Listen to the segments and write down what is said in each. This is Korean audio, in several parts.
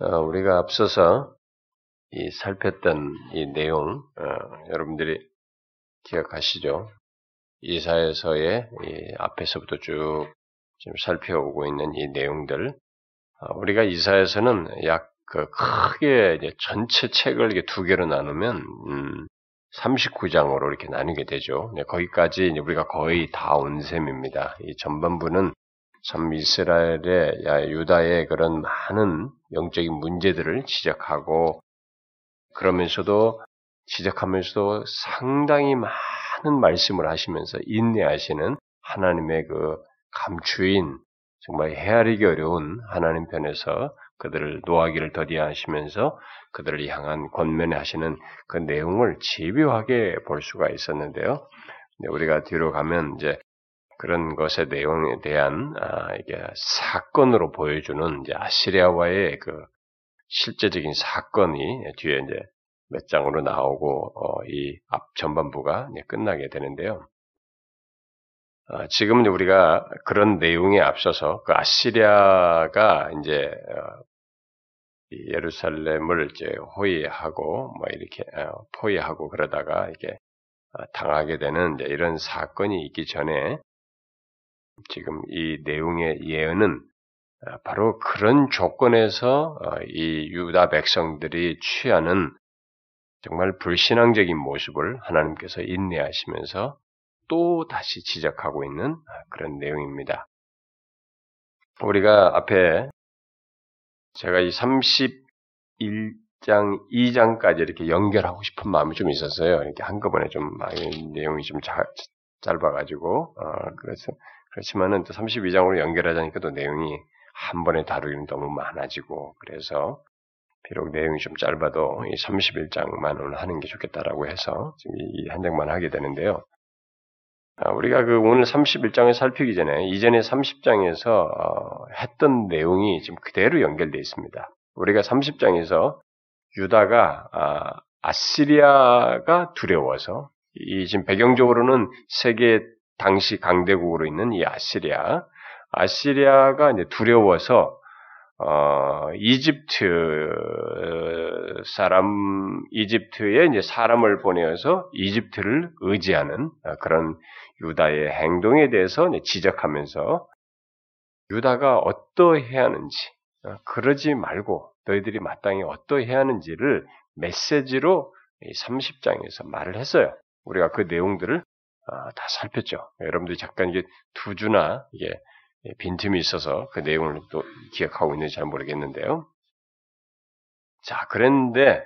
어, 우리가 앞서서 이 살폈던 이 내용, 어, 여러분들이 기억하시죠? 이사에서의 이 앞에서부터 쭉 지금 살펴오고 있는 이 내용들, 어, 우리가 이사에서는 약그 크게 전체 책을 이렇게 두 개로 나누면 음, 39장으로 이렇게 나누게 되죠. 네, 거기까지 우리가 거의 다 온 셈입니다. 이 전반부는 참 이스라엘의 유다의 그런 많은 영적인 문제들을 지적하고 그러면서도 지적하면서도 상당히 많은 말씀을 하시면서 인내하시는 하나님의 그 감추인 정말 헤아리기 어려운 하나님 편에서 그들을 노하기를 더디하시면서 그들을 향한 권면하시는 그 내용을 집요하게 볼 수가 있었는데요. 우리가 뒤로 가면 이제 그런 것의 내용에 대한 아, 이게 사건으로 보여주는 이제 아시리아와의 그 실제적인 사건이 뒤에 이제 몇 장으로 나오고 어, 이 앞 전반부가 끝나게 되는데요. 아, 지금은 우리가 그런 내용에 앞서서 그 아시리아가 이제 어, 예루살렘을 이제 호위하고 뭐 이렇게 어, 포위하고 그러다가 이게 어, 당하게 되는 이런 사건이 있기 전에 지금 이 내용의 예언은 어, 바로 그런 조건에서 이 유다 백성들이 취하는 정말 불신앙적인 모습을 하나님께서 인내하시면서 또 다시 지적하고 있는 그런 내용입니다. 우리가 앞에 제가 이 31장, 2장까지 이렇게 연결하고 싶은 마음이 좀 있었어요. 이렇게 한꺼번에 좀 내용이 좀 자, 짧아가지고 어, 그래서 그렇지만은 또 32장으로 연결하자니까 또 내용이 한 번에 다루기는 너무 많아지고 그래서 비록 내용이 좀 짧아도 이 31장만 오늘 하는 게 좋겠다라고 해서 지금 이 한 장만 하게 되는데요. 아, 우리가 그 오늘 31장을 살피기 전에 이전에 30장에서 어, 했던 내용이 지금 그대로 연결되어 있습니다. 우리가 30장에서 유다가 아, 시리아가 두려워서 이 지금 배경적으로는 세계 당시 강대국으로 있는 이 아시리아, 아시리아가 이제 두려워서 어, 이집트 사람, 이집트에 이제 사람을 보내어서 이집트를 의지하는 그런 유다의 행동에 대해서 지적하면서 유다가 어떠해야 하는지, 어, 그러지 말고 너희들이 마땅히 어떠해야 하는지를 메시지로 30장에서 말을 했어요. 우리가 그 내용들을 어, 다 살폈죠. 여러분들이 잠깐 이게 두 주나 이게 빈틈이 있어서 그 내용을 또 기억하고 있는지 잘 모르겠는데요. 자, 그런데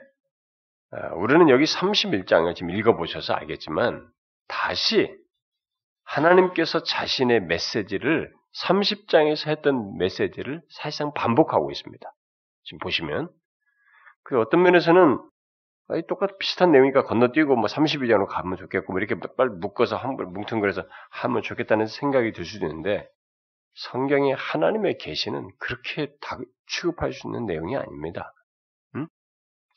어, 우리는 여기 31장을 지금 읽어보셔서 알겠지만 다시 하나님께서 자신의 메시지를 30장에서 했던 메시지를 사실상 반복하고 있습니다. 지금 보시면 그 어떤 면에서는 똑같 비슷한 내용이니까 건너뛰고 뭐 32장으로 가면 좋겠고 뭐 이렇게 빨리 묶어서 한번 뭉퉁거려서 하면 좋겠다는 생각이 들 수도 있는데 성경의 하나님의 계시는 그렇게 다 취급할 수 있는 내용이 아닙니다. 음?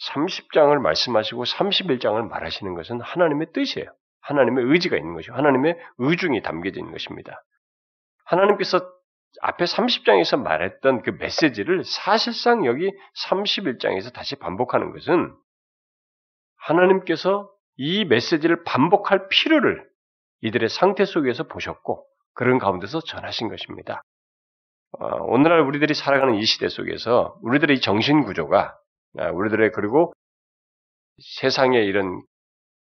30장을 말씀하시고 31장을 말하시는 것은 하나님의 뜻이에요. 하나님의 의지가 있는 것이고 하나님의 의중이 담겨져 있는 것입니다. 하나님께서 앞에 30장에서 말했던 그 메시지를 사실상 여기 31장에서 다시 반복하는 것은 하나님께서 이 메시지를 반복할 필요를 이들의 상태 속에서 보셨고 그런 가운데서 전하신 것입니다. 어, 오늘날 우리들이 살아가는 이 시대 속에서 우리들의 정신 구조가 아, 우리들의 그리고 세상의 이런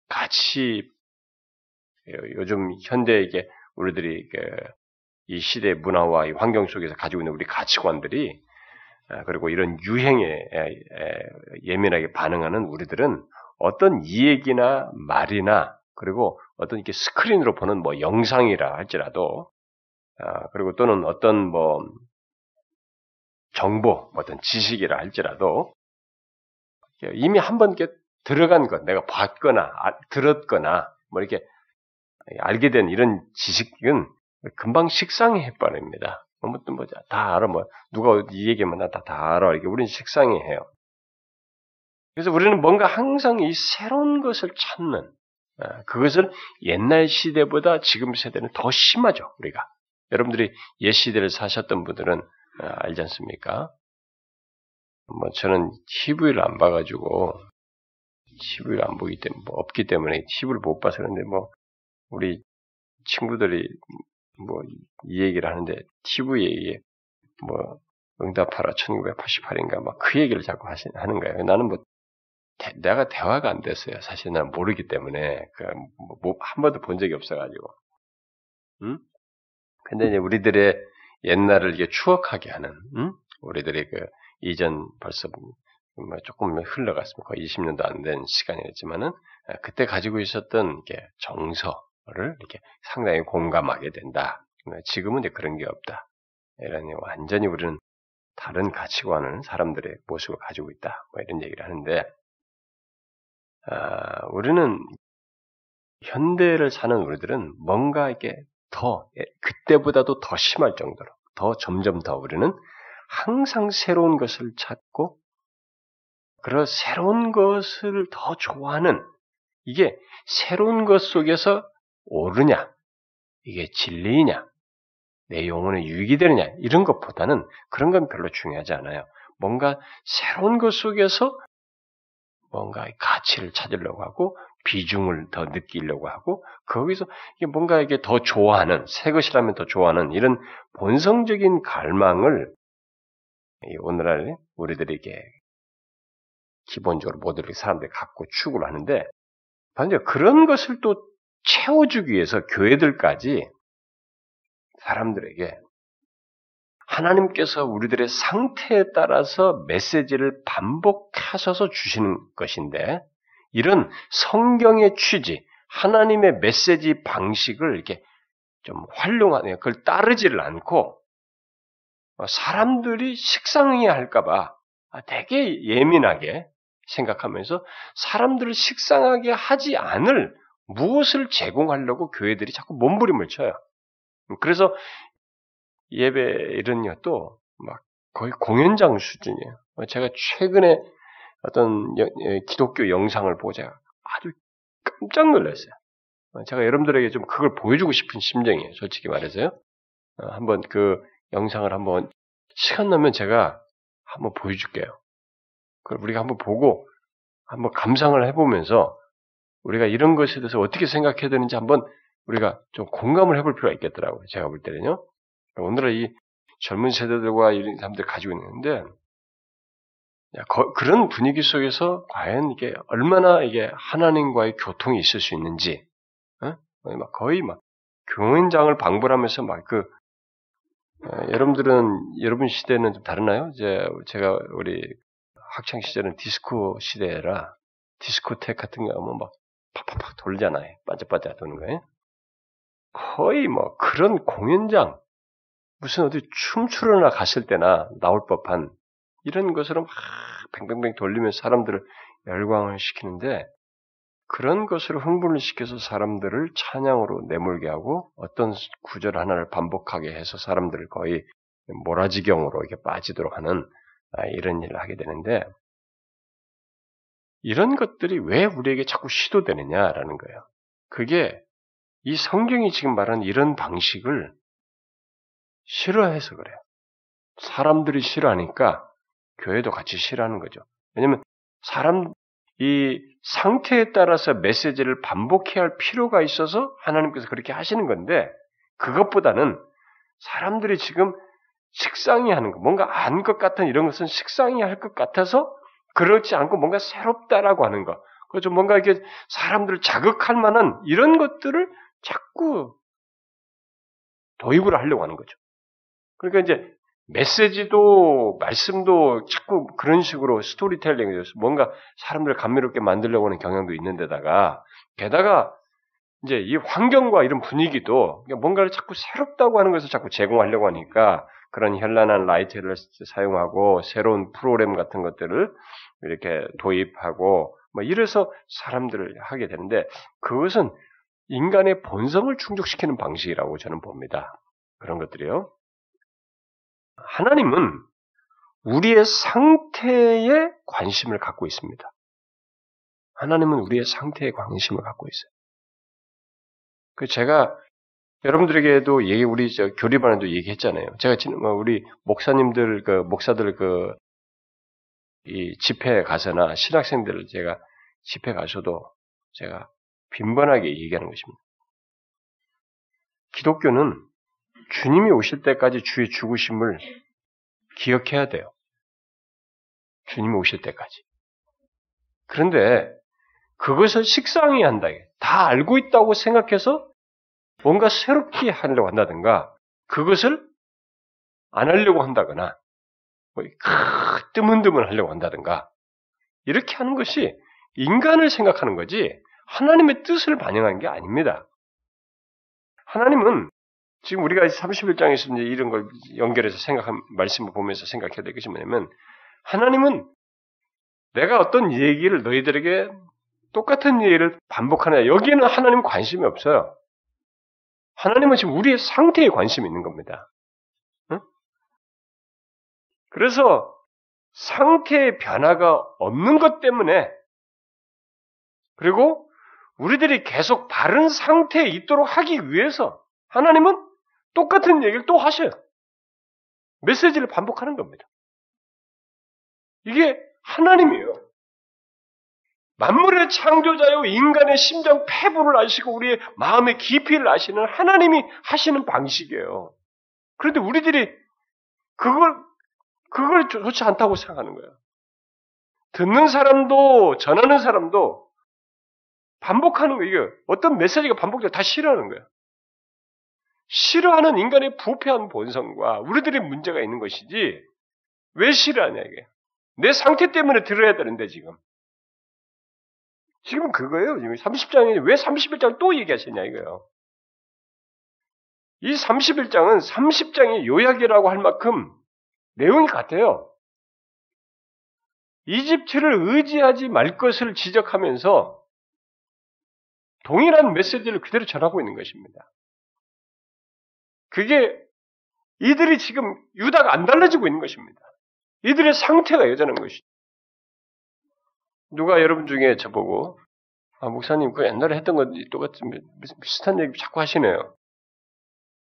가치 요즘 현대에게 우리들이 그이 시대 문화와 이 환경 속에서 가지고 있는 우리 가치관들이 아, 그리고 이런 유행에 예민하게 반응하는 우리들은 어떤 이야기나 말이나 그리고 어떤 이렇게 스크린으로 보는 뭐 영상이라 할지라도 아, 그리고 또는 어떤 뭐 정보, 뭐 어떤 지식이라 할지라도 이미 한번 이렇게 들어간 것, 내가 봤거나 아, 들었거나 뭐 이렇게 알게 된 이런 지식은 금방 식상해 버립니다. 뭐든 뭐다 알아 뭐 누가 이 얘기만 나다 다 알아 이게 우리는 식상해 해요. 그래서 우리는 뭔가 항상 이 새로운 것을 찾는 아, 그것을 옛날 시대보다 지금 세대는 더 심하죠 우리가 여러분들이 옛 시대를 사셨던 분들은 아, 알지 않습니까? 뭐 저는 TV를 안 봐가지고 TV를 안 보기 때문에 뭐 없기 때문에 TV를 못 봐서 그런데 뭐 우리 친구들이 뭐 이 얘기를 하는데 TV에 뭐 응답하라 1988인가 막 그 얘기를 자꾸 하시, 하는 거예요. 나는 뭐 대, 내가 대화가 안 됐어요. 사실 나는 모르기 때문에 그한 뭐, 번도 본 적이 없어가지고. 응? 근데 이제 우리들의 옛날을 이게 추억하게 하는, 응? 우리들의 그 이전 벌써 뭐 조금 흘러갔습니다. 거의 20년도 안 된 시간이었지만은 그때 가지고 있었던 게 정서를 이렇게 상당히 공감하게 된다. 지금은 이제 그런 게 없다. 이런 완전히 우리는 다른 가치관을 사람들의 모습을 가지고 있다. 뭐 이런 얘기를 하는데 아, 우리는 현대를 사는 우리들은 뭔가 이게 더 예, 그때보다도 더 심할 정도로 더 점점 더 우리는 항상 새로운 것을 찾고 그런 새로운 것을 더 좋아하는 이게 새로운 것 속에서 옳으냐 이게 진리이냐 내 영혼에 유익이 되느냐 이런 것보다는 그런 건 별로 중요하지 않아요. 뭔가 새로운 것 속에서 뭔가 가치를 찾으려고 하고 비중을 더 느끼려고 하고 거기서 뭔가 이게 더 좋아하는 새 것이라면 더 좋아하는 이런 본성적인 갈망을 오늘날 우리들에게 기본적으로 모든 사람들이 갖고 추구를 하는데 반대 그런 것을 또 채워주기 위해서 교회들까지 사람들에게 하나님께서 우리들의 상태에 따라서 메시지를 반복하셔서 주시는 것인데 이런 성경의 취지, 하나님의 메시지 방식을 이렇게 좀 활용하네요. 그걸 따르지를 않고 사람들이 식상해 할까봐 되게 예민하게 생각하면서 사람들을 식상하게 하지 않을 무엇을 제공하려고 교회들이 자꾸 몸부림을 쳐요. 그래서 예배 이런 것도 막 거의 공연장 수준이에요. 제가 최근에 어떤 기독교 영상을 제가 아주 깜짝 놀랐어요. 제가 여러분들에게 좀 그걸 보여주고 싶은 심정이에요. 솔직히 말해서요. 어, 한번 그 영상을 한번 시간 나면 제가 한번 보여줄게요. 그걸 우리가 한번 보고 한번 감상을 해보면서 우리가 이런 것에 대해서 어떻게 생각해야 되는지 한번 우리가 좀 공감을 해볼 필요가 있겠더라고요. 제가 볼 때는요. 오늘은 이 젊은 세대들과 이런 사람들 가지고 있는데 그런 분위기 속에서 과연 이게 얼마나 이게 하나님과의 교통이 있을 수 있는지 어? 막 거의 막 교인장을 방불하면서 막그 어, 여러분들은 여러분 시대는 좀 다르나요? 이제 제가 우리 학창 시절은 디스코 시대라 디스코텍 같은 거 하면 막 팍팍팍 돌잖아요. 반짝반짝 도는 거예요. 거의 뭐 그런 공연장 무슨 어디 춤추러나 갔을 때나 나올 법한 이런 것으로 막 뱅뱅뱅 돌리면서 사람들을 열광을 시키는데 그런 것으로 흥분을 시켜서 사람들을 찬양으로 내몰게 하고 어떤 구절 하나를 반복하게 해서 사람들을 거의 모라지경으로 이렇게 빠지도록 하는 아, 이런 일을 하게 되는데 이런 것들이 왜 우리에게 자꾸 시도되느냐라는 거예요. 그게 이 성경이 지금 말하는 이런 방식을 싫어해서 그래요. 사람들이 싫어하니까 교회도 같이 싫어하는 거죠. 왜냐면 사람 이 상태에 따라서 메시지를 반복해야 할 필요가 있어서 하나님께서 그렇게 하시는 건데 그것보다는 사람들이 지금 식상이 하는 거, 뭔가 안 것 같은 이런 것은 식상이 할 것 같아서 그렇지 않고 뭔가 새롭다라고 하는 거. 그래서 뭔가 이렇게 사람들을 자극할 만한 이런 것들을 자꾸 도입을 하려고 하는 거죠. 그러니까 이제 메시지도 말씀도 자꾸 그런 식으로 스토리텔링에서 뭔가 사람들을 감미롭게 만들려고 하는 경향도 있는데다가 게다가 이제 이 환경과 이런 분위기도 뭔가를 자꾸 새롭다고 하는 것을 자꾸 제공하려고 하니까 그런 현란한 라이트를 사용하고 새로운 프로그램 같은 것들을 이렇게 도입하고 뭐 이래서 사람들을 하게 되는데 그것은 인간의 본성을 충족시키는 방식이라고 저는 봅니다. 그런 것들이요. 하나님은 우리의 상태에 관심을 갖고 있습니다. 하나님은 우리의 상태에 관심을 갖고 있어요. 그 제가 여러분들에게도 얘기 우리 저 교리반에도 얘기했잖아요. 제가 지금 뭐 우리 목사님들 그 목사들 그 이 집회에 가서나 신학생들을 제가 집회 가서도 제가 빈번하게 얘기하는 것입니다. 기독교는 주님이 오실 때까지 주의 죽으심을 기억해야 돼요. 주님이 오실 때까지. 그런데 그것을 식상히 한다. 다 알고 있다고 생각해서 뭔가 새롭게 하려고 한다든가 그것을 안 하려고 한다거나 뭐 뜨문뜨문 하려고 한다든가 이렇게 하는 것이 인간을 생각하는 거지 하나님의 뜻을 반영한 게 아닙니다. 하나님은 지금 우리가 31장에서 이제 이런 걸 연결해서 생각한 말씀을 보면서 생각해야 될 것이 뭐냐면 하나님은 내가 어떤 얘기를 너희들에게 똑같은 얘기를 반복하냐 여기에는 하나님 관심이 없어요. 하나님은 지금 우리의 상태에 관심이 있는 겁니다. 응? 그래서 상태의 변화가 없는 것 때문에 그리고 우리들이 계속 바른 상태에 있도록 하기 위해서 하나님은 똑같은 얘기를 또 하셔요. 메시지를 반복하는 겁니다. 이게 하나님이에요. 만물의 창조자요 인간의 심장 폐부를 아시고 우리의 마음의 깊이를 아시는 하나님이 하시는 방식이에요. 그런데 우리들이 그걸 그걸 좋지 않다고 생각하는 거예요. 듣는 사람도 전하는 사람도 반복하는 거예요. 어떤 메시지가 반복되고 다 싫어하는 거예요. 싫어하는 인간의 부패한 본성과 우리들의 문제가 있는 것이지 왜 싫어하냐 이게 내 상태 때문에 들어야 되는데 지금 지금 그거예요. 지금 30장에 왜 31장 또 얘기하시냐 이거예요. 이 31장은 30장의 요약이라고 할 만큼 내용이 같아요. 이집트를 의지하지 말 것을 지적하면서 동일한 메시지를 그대로 전하고 있는 것입니다. 그게 이들이 지금 유다가 안 달라지고 있는 것입니다. 이들의 상태가 여전한 것이죠. 누가 여러분 중에 저보고 아, 목사님 그 옛날에 했던 것 똑같은 비슷한 얘기 자꾸 하시네요.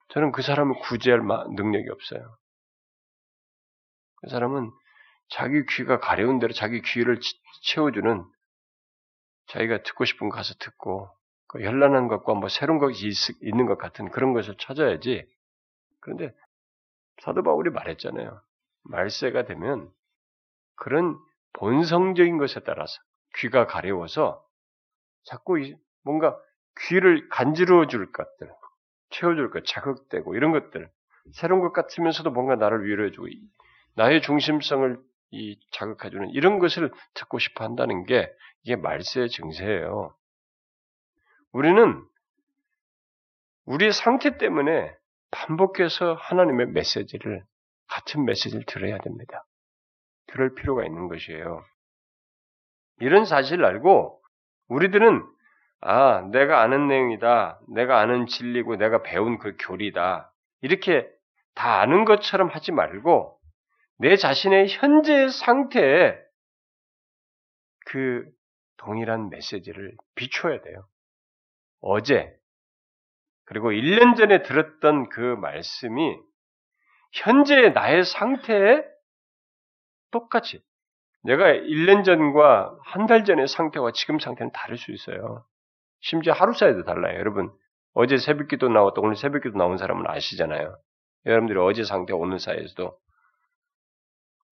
저는 그 사람을 구제할 능력이 없어요. 그 사람은 자기 귀가 가려운 대로 자기 귀를 채워주는 자기가 듣고 싶은 거 가서 듣고 그 현란한 것과 뭐 새로운 것이 있는 것 같은 그런 것을 찾아야지. 그런데 사도 바울이 말했잖아요. 말세가 되면 그런 본성적인 것에 따라서 귀가 가려워서 자꾸 뭔가 귀를 간지러워 줄 것들, 채워줄 것, 자극되고 이런 것들, 새로운 것 같으면서도 뭔가 나를 위로해주고 나의 중심성을 이 자극해주는 이런 것을 듣고 싶어 한다는 게 이게 말세의 증세예요. 우리는 우리의 상태 때문에 반복해서 하나님의 메시지를 같은 메시지를 들어야 됩니다. 들을 필요가 있는 것이에요. 이런 사실을 알고 우리들은 아, 내가 아는 내용이다. 내가 아는 진리고 내가 배운 그 교리다. 이렇게 다 아는 것처럼 하지 말고 내 자신의 현재 상태에 그 동일한 메시지를 비춰야 돼요. 어제 그리고 1년 전에 들었던 그 말씀이 현재 나의 상태에 똑같이 내가 1년 전과 한 달 전의 상태와 지금 상태는 다를 수 있어요. 심지어 하루 사이도 달라요. 여러분, 어제 새벽 기도 나왔다 오늘 새벽 기도 나온 사람은 아시잖아요. 여러분들이 어제 상태 오늘 사이에서도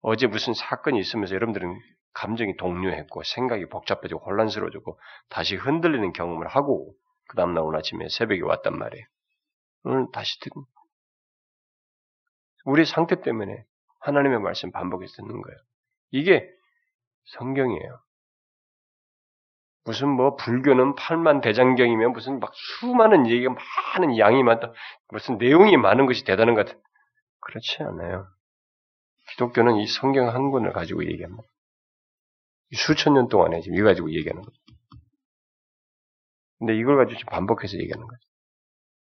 어제 무슨 사건이 있으면서 여러분들은 감정이 동요했고 생각이 복잡해지고 혼란스러워지고 다시 흔들리는 경험을 하고 그 다음날 오늘 아침에 새벽에 왔단 말이에요. 오늘 다시 듣 우리 상태 때문에 하나님의 말씀 반복해서 듣는 거예요. 이게 성경이에요. 무슨 뭐 불교는 팔만 대장경이면 무슨 막 수많은 얘기가 많은 양이 많다. 무슨 내용이 많은 것이 대단한 것 같은. 그렇지 않아요. 기독교는 이 성경 한 권을 가지고 얘기합니다. 수천 년 동안에 지금 이거 가지고 얘기하는 거죠. 근데 이걸 가지고 지금 반복해서 얘기하는 거죠.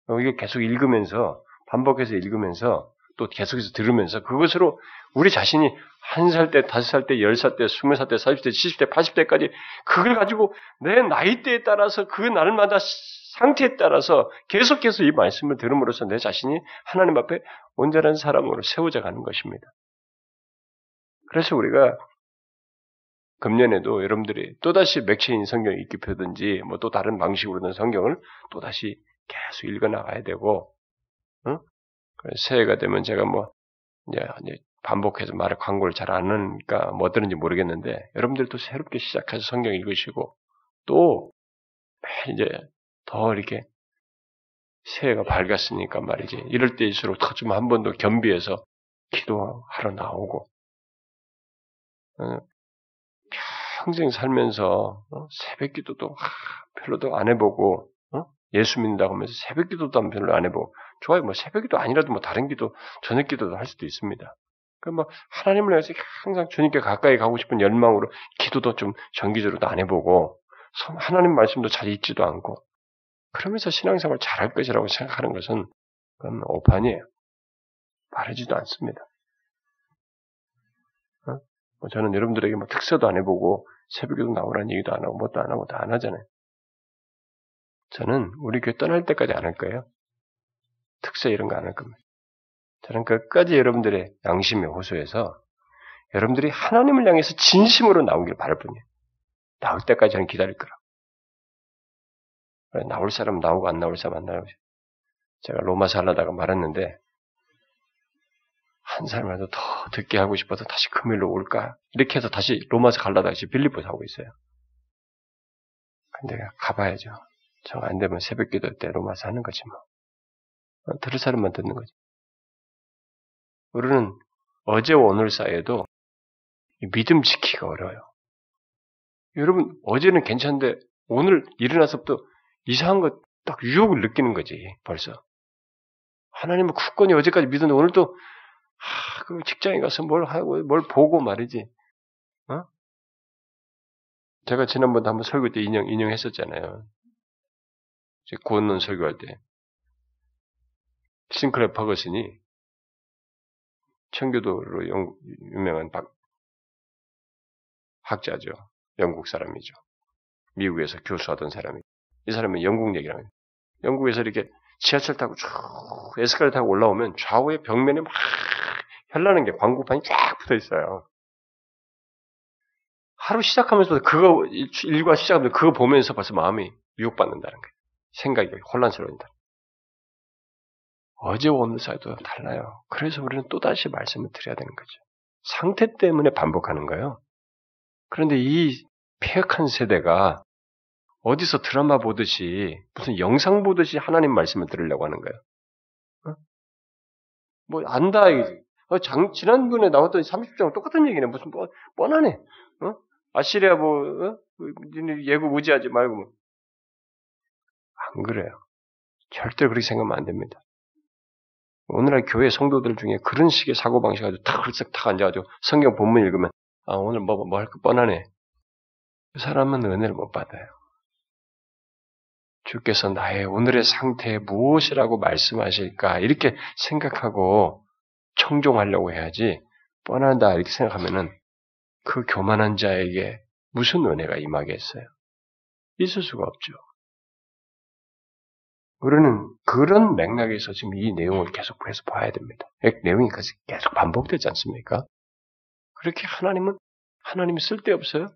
어, 이거 계속 읽으면서, 반복해서 읽으면서, 또 계속해서 들으면서 그것으로 우리 자신이 한 살 때, 다섯 살 때, 열 살 때, 스무 살 때, 사십 때, 칠십 때, 팔십 때까지 그걸 가지고 내 나이대에 따라서 그 날마다 상태에 따라서 계속해서 이 말씀을 들음으로써 내 자신이 하나님 앞에 온전한 사람으로 세워져 가는 것입니다. 그래서 우리가 금년에도 여러분들이 또다시 맥체인 성경을 읽기 펴든지 뭐 또 다른 방식으로든 성경을 또다시 계속 읽어 나가야 되고 응? 새해가 되면 제가 뭐 이제 반복해서 말을 광고를 잘 안 하니까 뭐 어떠는지 모르겠는데 여러분들도 새롭게 시작해서 성경 읽으시고 또 이제 더 이렇게 새해가 밝았으니까 말이지 이럴 때일수록 더좀한 번 더 겸비해서 기도하러 나오고 어, 평생 살면서 어, 새벽 기도도 별로도 안 해보고 어? 예수 믿는다고 하면서 새벽 기도도 별로 안 해보고 좋아요 뭐 새벽 기도 아니라도 뭐 다른 기도 저녁 기도도 할 수도 있습니다. 그뭐 하나님을 위해서 항상 주님께 가까이 가고 싶은 열망으로 기도도 좀 정기적으로도 안 해보고 하나님 말씀도 잘 읽지도 않고 그러면서 신앙생활 잘할 것이라고 생각하는 것은 그건 오판이에요. 바르지도 않습니다. 어? 뭐 저는 여러분들에게 뭐 특서도 안 해보고 새벽에도 나오라는 얘기도 안 하고 뭣도 안 하고 다 안 하잖아요. 저는 우리 교회 떠날 때까지 안 할 거예요. 특서 이런 거 안 할 겁니다. 저는 끝까지 여러분들의 양심에 호소해서 여러분들이 하나님을 향해서 진심으로 나오길 바랄 뿐이에요. 나올 때까지 저는 기다릴 거라. 나올 사람 나오고 안 나올 사람 안 나오고. 제가 로마서 하려다가 말했는데, 한 사람이라도 더 듣게 하고 싶어서 다시 금요일로 올까? 이렇게 해서 다시 로마서 갈라다가 지금 빌리포스 하고 있어요. 근데 가봐야죠. 정 안 되면 새벽 기도 때 로마서 하는 거지 뭐. 들을 사람만 듣는 거지. 우리는 어제와 오늘 사이에도 믿음 지키기가 어려워요. 여러분, 어제는 괜찮은데 오늘 일어나서부터 이상한 것 딱 유혹을 느끼는 거지, 벌써. 하나님은 굳건히 어제까지 믿었는데 오늘도, 하, 그 직장에 가서 뭘 하고, 뭘 보고 말이지. 어? 제가 지난번에 한번 설교 때 인용, 인용했었잖아요. 구원론 설교할 때. 싱클레 퍼거슨이 청교도로 유명한 박, 학자죠. 영국 사람이죠. 미국에서 교수하던 사람이. 이 사람은 영국 얘기를 합니다. 영국에서 이렇게 지하철 타고 쭉 에스컬레이터 타고 올라오면 좌우에 벽면에 막 현라는 게 광고판이 쫙 붙어 있어요. 하루 시작하면서 그거 일과 시작하면서 그거 보면서 벌써 마음이 유혹받는다는 거예요. 생각이 혼란스러워진다. 어제 오늘 사이도 달라요. 그래서 우리는 또 다시 말씀을 드려야 되는 거죠. 상태 때문에 반복하는 거예요. 그런데 이 폐역한 세대가 어디서 드라마 보듯이 무슨 영상 보듯이 하나님 말씀을 들으려고 하는 거예요. 어? 뭐 안다 어, 장, 지난번에 나왔던 30장 똑같은 얘기네. 무슨 뻔, 뻔하네. 어? 아시리아 뭐 어? 예고 무지하지 말고 뭐. 안 그래요. 절대 그렇게 생각하면 안 됩니다. 오늘날 교회 성도들 중에 그런 식의 사고방식 가지고 탁 헐썩 탁 앉아가지고 성경 본문 읽으면 아 오늘 뭐 뭐할거 뻔하네. 그 사람은 은혜를 못 받아요. 주께서 나의 오늘의 상태에 무엇이라고 말씀하실까 이렇게 생각하고 청종하려고 해야지 뻔하다 이렇게 생각하면은 그 교만한 자에게 무슨 은혜가 임하겠어요? 있을 수가 없죠. 우리는 그런 맥락에서 지금 이 내용을 계속 해서 봐야 됩니다. 내용이 계속 반복되지 않습니까? 그렇게 하나님은 하나님이 쓸데없어요?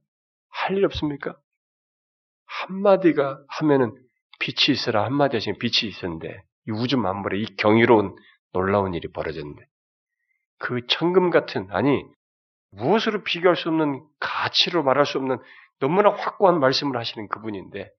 할 일 없습니까? 한마디가 하면은 빛이 있으라 한마디 하시면 빛이 있었는데 이 우주 만물에 이 경이로운 놀라운 일이 벌어졌는데 그 천금 같은 아니 무엇으로 비교할 수 없는 가치로 말할 수 없는 너무나 확고한 말씀을 하시는 그분인데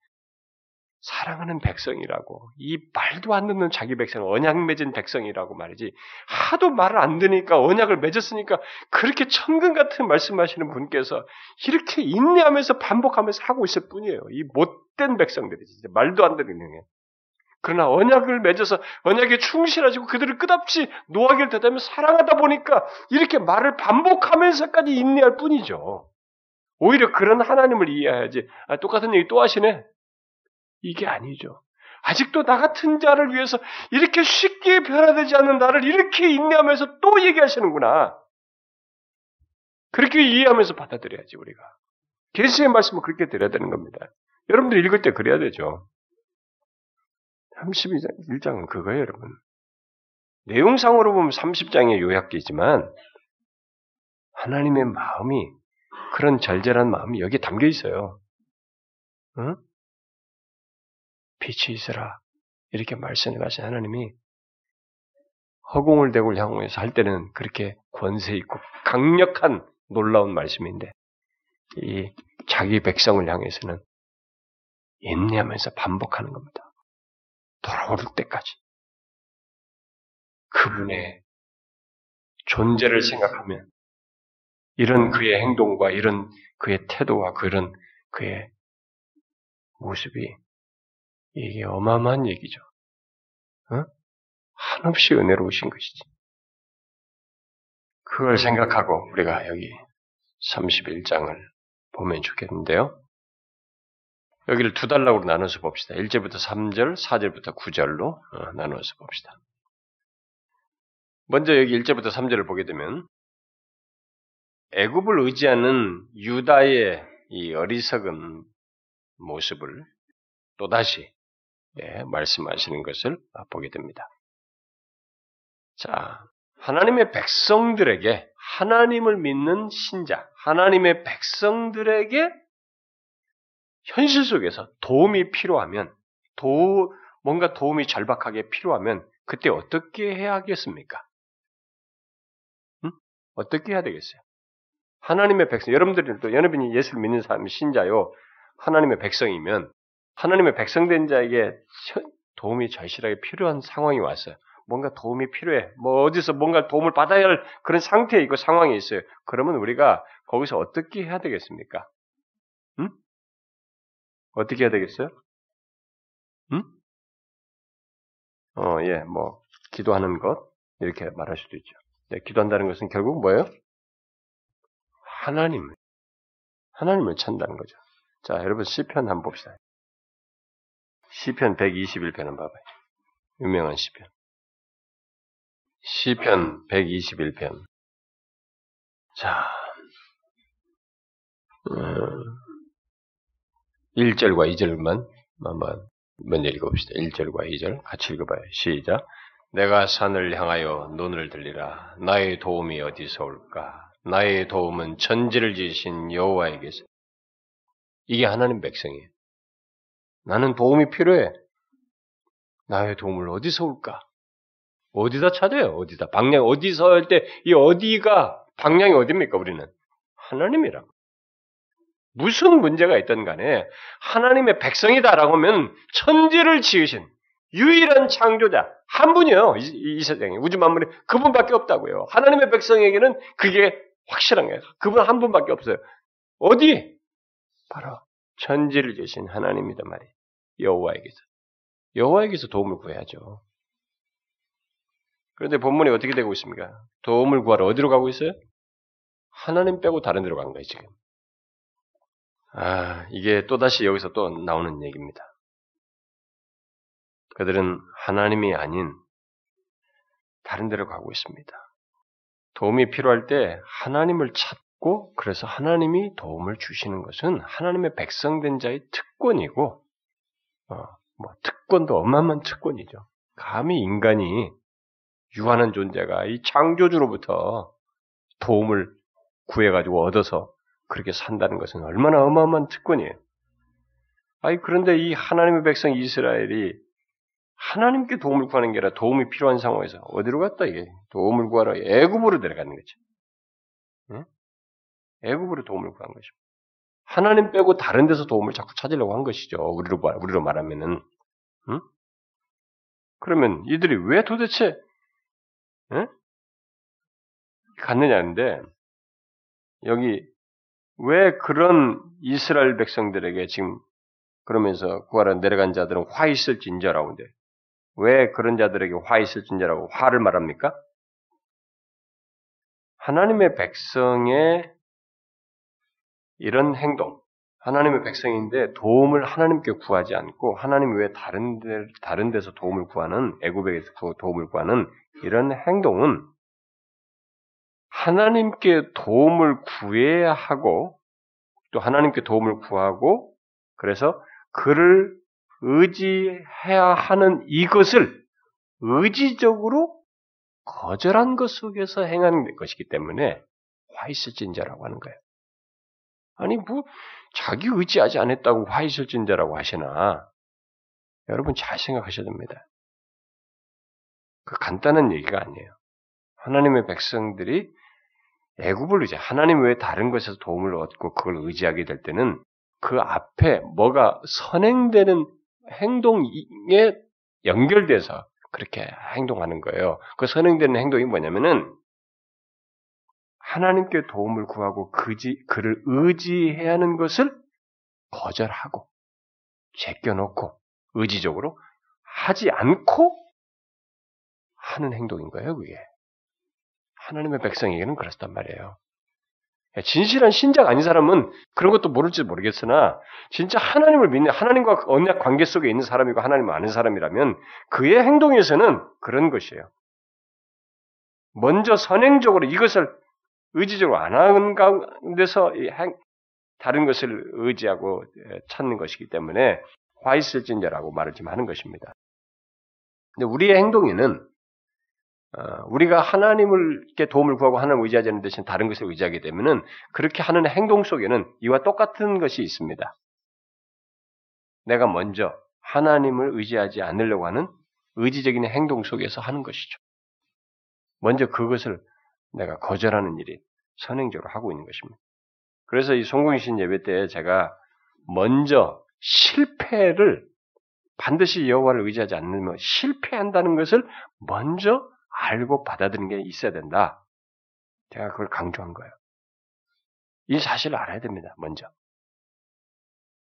사랑하는 백성이라고 이 말도 안 듣는 자기 백성 언약 맺은 백성이라고 말이지 하도 말을 안 듣니까 언약을 맺었으니까 그렇게 천근 같은 말씀하시는 분께서 이렇게 인내하면서 반복하면서 하고 있을 뿐이에요. 이 못 된 백성들이 진짜 말도 안 듣는 게. 그러나 언약을 맺어서 언약에 충실하시고 그들을 끝없이 노하기를 대다며 사랑하다 보니까 이렇게 말을 반복하면서까지 인내할 뿐이죠. 오히려 그런 하나님을 이해해야지. 아, 똑같은 얘기 또 하시네. 이게 아니죠. 아직도 나 같은 자를 위해서 이렇게 쉽게 변화되지 않는 나를 이렇게 인내하면서 또 얘기하시는구나. 그렇게 이해하면서 받아들여야지 우리가. 계시의 말씀을 그렇게 드려야 되는 겁니다. 여러분들 읽을 때 그래야 되죠. 31장은 그거예요, 여러분. 내용상으로 보면 30장의 요약기지만 하나님의 마음이 그런 절절한 마음이 여기에 담겨 있어요. 응? 빛이 있어라. 이렇게 말씀하신 하나님이 허공을 대고 향해서 할 때는 그렇게 권세 있고 강력한 놀라운 말씀인데 이 자기 백성을 향해서는 인내하면서 반복하는 겁니다. 돌아올 때까지. 그분의 존재를 생각하면 이런 그의 행동과 이런 그의 태도와 그런 그의 모습이 이게 어마어마한 얘기죠. 어? 한없이 은혜로우신 것이지. 그걸 생각하고 우리가 여기 31장을 보면 좋겠는데요. 여기를 두 단락으로 나눠서 봅시다. 1절부터 3절, 4절부터 9절로 어, 나눠서 봅시다. 먼저 여기 1절부터 3절을 보게 되면 애굽을 의지하는 유다의 이 어리석은 모습을 또다시 예, 말씀하시는 것을 보게 됩니다. 자, 하나님의 백성들에게 하나님을 믿는 신자, 하나님의 백성들에게 현실 속에서 도움이 필요하면, 도, 뭔가 도움이 절박하게 필요하면, 그때 어떻게 해야 하겠습니까? 응? 어떻게 해야 되겠어요? 하나님의 백성, 여러분들도, 여러분이 예수를 믿는 사람이 신자요, 하나님의 백성이면, 하나님의 백성된 자에게 도움이 절실하게 필요한 상황이 왔어요. 뭔가 도움이 필요해. 뭐 어디서 뭔가 도움을 받아야 할 그런 상태에 있고 상황이 있어요. 그러면 우리가 거기서 어떻게 해야 되겠습니까? 응? 어떻게 해야 되겠어요? 응? 어, 예, 뭐, 기도하는 것, 이렇게 말할 수도 있죠. 네, 기도한다는 것은 결국 뭐예요? 하나님을, 하나님을 찬다는 거죠. 자, 여러분, 시편 한번 봅시다. 시편 121편은 봐봐요. 유명한 시편. 시편 121편. 자, 음, 1절과 2절만 한번 먼저 읽어봅시다. 1절과 2절 같이 읽어봐요. 시작. 내가 산을 향하여 눈을 들리라. 나의 도움이 어디서 올까? 나의 도움은 천지를 지으신 여호와에게서. 이게 하나님 백성이에요. 나는 도움이 필요해. 나의 도움을 어디서 올까? 어디다 찾아요? 어디다? 방향 어디서 할 때 이 어디가 방향이 어디입니까? 우리는 하나님이라고. 무슨 문제가 있던 간에 하나님의 백성이다라고 하면 천지를 지으신 유일한 창조자 한 분이요. 이, 이 세상에 우주 만물에 그분밖에 없다고요. 하나님의 백성에게는 그게 확실한 거예요. 그분 한 분밖에 없어요. 어디? 바로 천지를 지으신 하나님이다 말이에요. 여호와에게서. 여호와에게서 도움을 구해야죠. 그런데 본문이 어떻게 되고 있습니까? 도움을 구하러 어디로 가고 있어요? 하나님 빼고 다른 데로 간 거예요, 지금. 아, 이게 또다시 여기서 또 나오는 얘기입니다. 그들은 하나님이 아닌 다른 데로 가고 있습니다. 도움이 필요할 때 하나님을 찾고 그래서 하나님이 도움을 주시는 것은 하나님의 백성된 자의 특권이고 어, 뭐 특권도 어마어마한 특권이죠. 감히 인간이 유한한 존재가 이 창조주로부터 도움을 구해가지고 얻어서 그렇게 산다는 것은 얼마나 어마어마한 특권이에요. 아니, 그런데 이 하나님의 백성 이스라엘이 하나님께 도움을 구하는 게 아니라 도움이 필요한 상황에서 어디로 갔다 이게 도움을 구하러 애굽으로 내려가는 거죠. 응? 애굽으로 도움을 구한 것이죠. 하나님 빼고 다른 데서 도움을 자꾸 찾으려고 한 것이죠. 우리로 우리로 말하면은, 응? 그러면 이들이 왜 도대체 응? 갔느냐는데 여기 왜 그런 이스라엘 백성들에게 지금 그러면서 구하러 내려간 자들은 화 있을 진저라고인데 왜 그런 자들에게 화 있을 진저라고 화를 말합니까? 하나님의 백성의 이런 행동, 하나님의 백성인데 도움을 하나님께 구하지 않고 하나님 왜 다른 데 다른 데서 도움을 구하는 애굽에게서 도움을 구하는 이런 행동은 하나님께 도움을 구해야 하고 또 하나님께 도움을 구하고 그래서 그를 의지해야 하는 이것을 의지적으로 거절한 것 속에서 행하는 것이기 때문에 화이스진자라고 하는 거예요. 아니 뭐 자기 의지하지 않았다고 화 있을 진자라고 하시나? 여러분 잘 생각하셔야 됩니다. 그 간단한 얘기가 아니에요. 하나님의 백성들이 애굽을 의지, 하나님 외에 다른 것에서 도움을 얻고 그걸 의지하게 될 때는 그 앞에 뭐가 선행되는 행동에 연결돼서 그렇게 행동하는 거예요. 그 선행되는 행동이 뭐냐면은 하나님께 도움을 구하고 그지, 그를 의지해야 하는 것을 거절하고 제껴놓고 의지적으로 하지 않고 하는 행동인 거예요, 그게. 하나님의 백성에게는 그렇단 말이에요. 진실한 신자가 아닌 사람은 그런 것도 모를지 모르겠으나 진짜 하나님을 믿는 하나님과 언약 관계 속에 있는 사람이고 하나님을 아는 사람이라면 그의 행동에서는 그런 것이에요. 먼저 선행적으로 이것을 의지적으로 안 하는 가운데서 다른 것을 의지하고 찾는 것이기 때문에 화 있을진자라고 말을 좀 하는 것입니다. 근데 우리의 행동에는 어, 우리가 하나님을 께 도움을 구하고 하나님을 의지하지 않는 대신 다른 것을 의지하게 되면은 그렇게 하는 행동 속에는 이와 똑같은 것이 있습니다. 내가 먼저 하나님을 의지하지 않으려고 하는 의지적인 행동 속에서 하는 것이죠. 먼저 그것을 내가 거절하는 일이 선행적으로 하고 있는 것입니다. 그래서 이 송공신 예배 때 제가 먼저 실패를 반드시 여호와를 의지하지 않으면 실패한다는 것을 먼저 알고 받아들이는 게 있어야 된다. 제가 그걸 강조한 거예요. 이 사실을 알아야 됩니다. 먼저.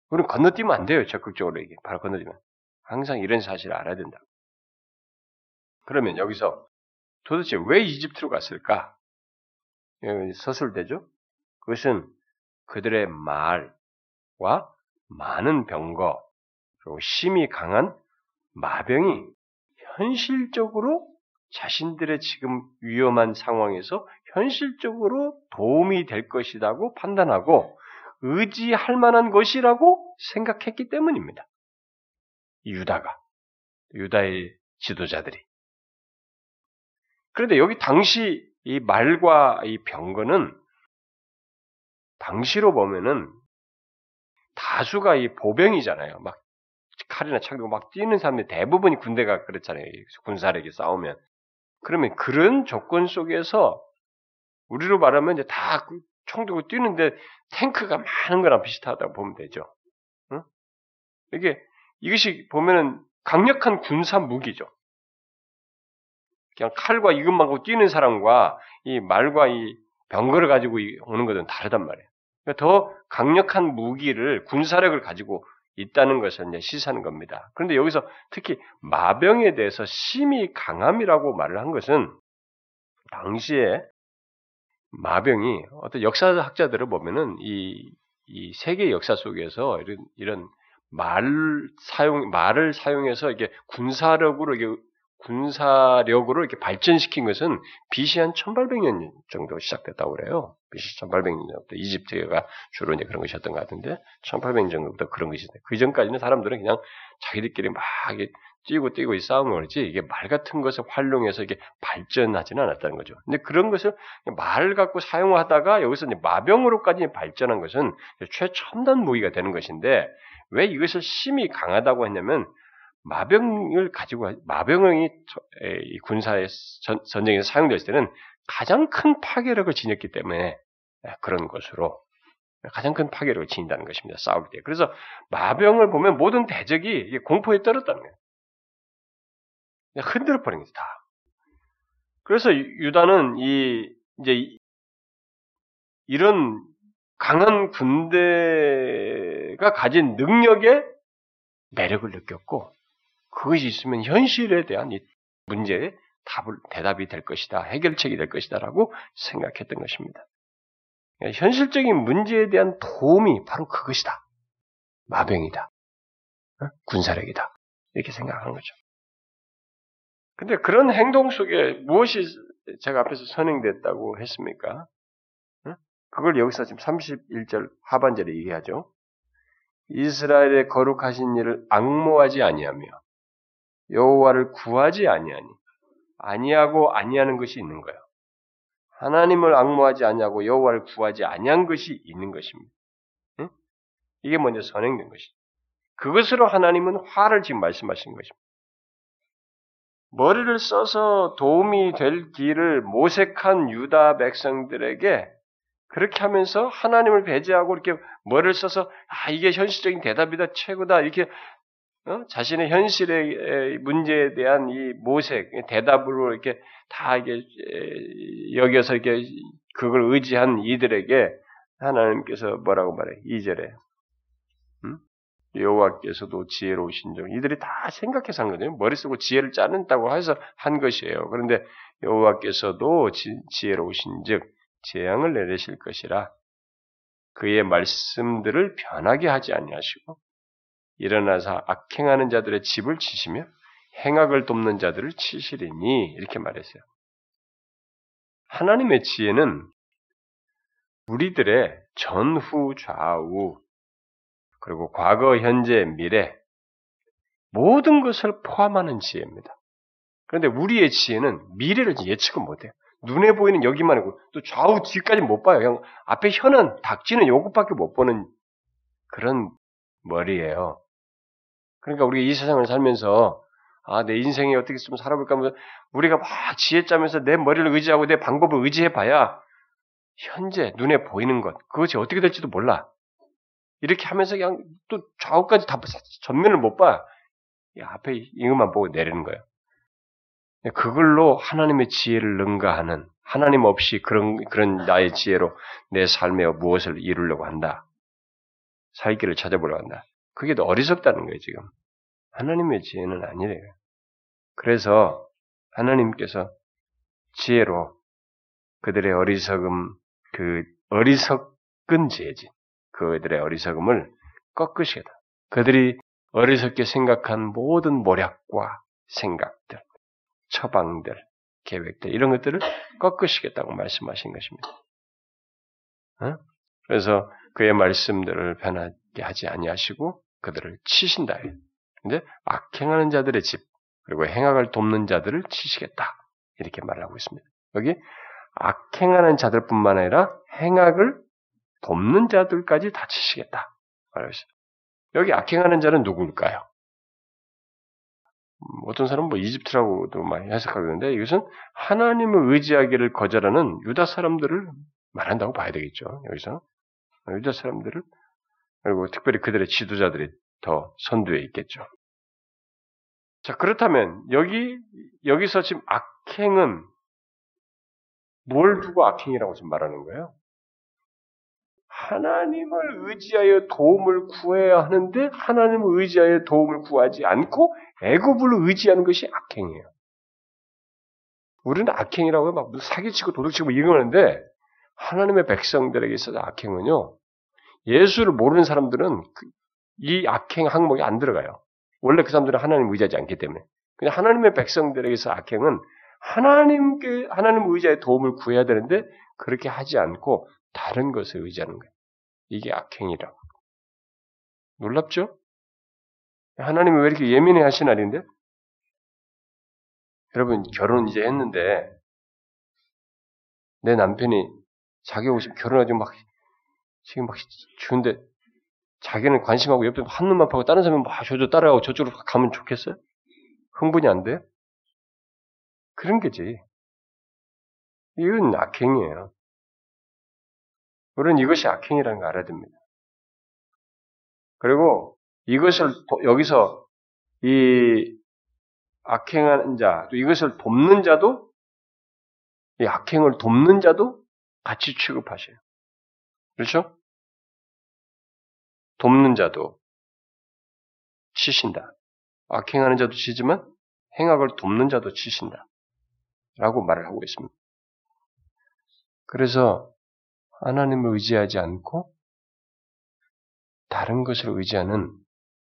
우리는 건너뛰면 안 돼요. 적극적으로 이게 바로 건너뛰면 항상 이런 사실을 알아야 된다. 그러면 여기서 도대체 왜 이집트로 갔을까? 서술되죠? 그것은 그들의 말과 많은 병거, 그리고 심이 강한 마병이 현실적으로 자신들의 지금 위험한 상황에서 현실적으로 도움이 될 것이라고 판단하고 의지할 만한 것이라고 생각했기 때문입니다. 유다가, 유다의 지도자들이. 그런데 여기 당시 이 말과 이 병거는 당시로 보면은 다수가 이 보병이잖아요. 막 칼이나 창 들고 막 뛰는 사람들 대부분이 군대가 그렇잖아요. 군사력이 싸우면. 그러면 그런 조건 속에서 우리로 말하면 이제 다 총 들고 뛰는데 탱크가 많은 거랑 비슷하다고 보면 되죠. 응? 이게 이것이 보면은 강력한 군사 무기죠. 그냥 칼과 이것만 갖고 뛰는 사람과 이 말과 이 병거를 가지고 오는 것은 다르단 말이에요. 그러니까 더 강력한 무기를 군사력을 가지고 있다는 것을 이제 시사하는 겁니다. 그런데 여기서 특히 마병에 대해서 심히 강함이라고 말을 한 것은 당시에 마병이 어떤 역사학자들을 보면은 이, 이 세계 역사 속에서 이런, 이런 말 사용, 말을 사용해서 이게 군사력으로 이게 군사력으로 이렇게 발전시킨 것은 BC 한 1800년 정도 시작됐다고 그래요. BC 1800년부터 이집트가 주로 이제 그런 것이었던 것 같은데 1800년 정도부터 그런 것이 돼. 그 전까지는 사람들은 그냥 자기들끼리 막 뛰고 뛰고 싸움을 하지 이게 말 같은 것을 활용해서 이게 발전하지는 않았다는 거죠. 근데 그런 것을 말 갖고 사용하다가 여기서 이제 마병으로까지 발전한 것은 최첨단 무기가 되는 것인데 왜 이것을 심히 강하다고 했냐면 마병을 가지고 마병이 군사의 전쟁에서 사용됐을 때는 가장 큰 파괴력을 지녔기 때문에 그런 것으로 가장 큰 파괴력을 지닌다는 것입니다. 싸울 때. 그래서 마병을 보면 모든 대적이 공포에 떨었다는 거예요. 흔들어 버린 거죠, 다. 그래서 유다는 이 이제 이런 강한 군대가 가진 능력에 매력을 느꼈고 그것이 있으면 현실에 대한 이 문제에 답을, 대답이 될 것이다. 해결책이 될 것이다라고 생각했던 것입니다. 현실적인 문제에 대한 도움이 바로 그것이다. 마병이다. 어? 군사력이다. 이렇게 생각하는 거죠. 근데 그런 행동 속에 무엇이 제가 앞에서 선행됐다고 했습니까? 어? 그걸 여기서 지금 31절 하반절에 얘기하죠. 이스라엘의 거룩하신 일을 악모하지 아니하며 여호와를 구하지 아니하니 아니하고 아니하는 것이 있는 거예요. 하나님을 악모하지 아니하고 여호와를 구하지 아니한 것이 있는 것입니다. 이게 먼저 선행된 것이죠. 그것으로 하나님은 화를 지금 말씀하신 것입니다. 머리를 써서 도움이 될 길을 모색한 유다 백성들에게 그렇게 하면서 하나님을 배제하고 이렇게 머리를 써서 아 이게 현실적인 대답이다 최고다 이렇게 어? 자신의 현실의 문제에 대한 이 모색 대답으로 이렇게 다 이게 여기서 이렇게 그걸 의지한 이들에게 하나님께서 뭐라고 말해? 2절에 음? 여호와께서도 지혜로우신 점 이들이 다 생각해서 한 거거든요. 머리 쓰고 지혜를 짜는다고 해서 한 것이에요. 그런데 여호와께서도 지, 지혜로우신즉 재앙을 내리실 것이라 그의 말씀들을 변하게 하지 아니하시고 일어나서 악행하는 자들의 집을 치시며 행악을 돕는 자들을 치시리니 이렇게 말했어요. 하나님의 지혜는 우리들의 전후 좌우 그리고 과거, 현재, 미래 모든 것을 포함하는 지혜입니다. 그런데 우리의 지혜는 미래를 예측을 못해요. 눈에 보이는 여기만 이고 또 좌우 뒤까지 못 봐요. 그냥 앞에 혀는 닥치는 요것밖에 못 보는 그런 머리예요. 그러니까 우리가 이 세상을 살면서 아, 내 인생이 어떻게 좀 살아볼까 하면서 우리가 막 지혜 짜면서 내 머리를 의지하고 내 방법을 의지해 봐야 현재 눈에 보이는 것, 그것이 어떻게 될지도 몰라. 이렇게 하면서 그냥 또 좌우까지 다 전면을 못 봐. 앞에 이것만 보고 내리는 거예요. 그걸로 하나님의 지혜를 능가하는 하나님 없이 그런 그런 나의 지혜로 내 삶에 무엇을 이루려고 한다. 살 길을 찾아보려고 한다. 그게 더 어리석다는 거예요, 지금. 하나님의 지혜는 아니래요. 그래서 하나님께서 지혜로 그들의 어리석음, 그 어리석은 지혜지. 그들의 어리석음을 꺾으시겠다. 그들이 어리석게 생각한 모든 모략과 생각들, 처방들, 계획들 이런 것들을 꺾으시겠다고 말씀하신 것입니다. 어? 그래서 그의 말씀들을 변하게 하지 아니하시고 그들을 치신다. 근데 악행하는 자들의 집 그리고 행악을 돕는 자들을 치시겠다 이렇게 말하고 있습니다. 여기 악행하는 자들뿐만 아니라 행악을 돕는 자들까지 다 치시겠다 말하고 있습니다. 여기 악행하는 자는 누구일까요? 음, 어떤 사람은 뭐 이집트라고도 많이 해석하는데 이것은 하나님을 의지하기를 거절하는 유다 사람들을 말한다고 봐야 되겠죠. 여기서 유다 사람들을 그리고 특별히 그들의 지도자들이 더 선두에 있겠죠. 자 그렇다면 여기 여기서 지금 악행은 뭘 두고 악행이라고 지금 말하는 거예요? 하나님을 의지하여 도움을 구해야 하는데 하나님을 의지하여 도움을 구하지 않고 애굽을 의지하는 것이 악행이에요. 우리는 악행이라고 막 사기치고 도둑치고 이러는데 하나님의 백성들에게 있어서 악행은요. 예수를 모르는 사람들은 그이 악행 항목이 안 들어가요. 원래 그 사람들은 하나님 의지하지 않기 때문에. 그냥 하나님의 백성들에게서 악행은 하나님께 하나님 의지하여 도움을 구해야 되는데 그렇게 하지 않고 다른 것을 의지하는 거예요. 이게 악행이라고. 놀랍죠? 하나님이 왜 이렇게 예민해 하신 날인데? 여러분, 결혼 이제 했는데, 내 남편이 자기 오시면 결혼하지 막, 지금 막 주는데, 자기는 관심하고 옆에 한 눈만 파고 다른 사람은 막 저저 따라가고 저쪽으로 가면 좋겠어요? 흥분이 안 돼? 그런 게지. 이건 악행이에요. 우리는 이것이 악행이라는 걸 알아야 됩니다. 그리고 이것을 여기서 이 악행하는 자, 또 이것을 돕는 자도 이 악행을 돕는 자도 같이 취급하셔요. 그렇죠? 돕는 자도 치신다. 악행하는 자도 치지만 행악을 돕는 자도 치신다. 라고 말을 하고 있습니다. 그래서 하나님을 의지하지 않고 다른 것을 의지하는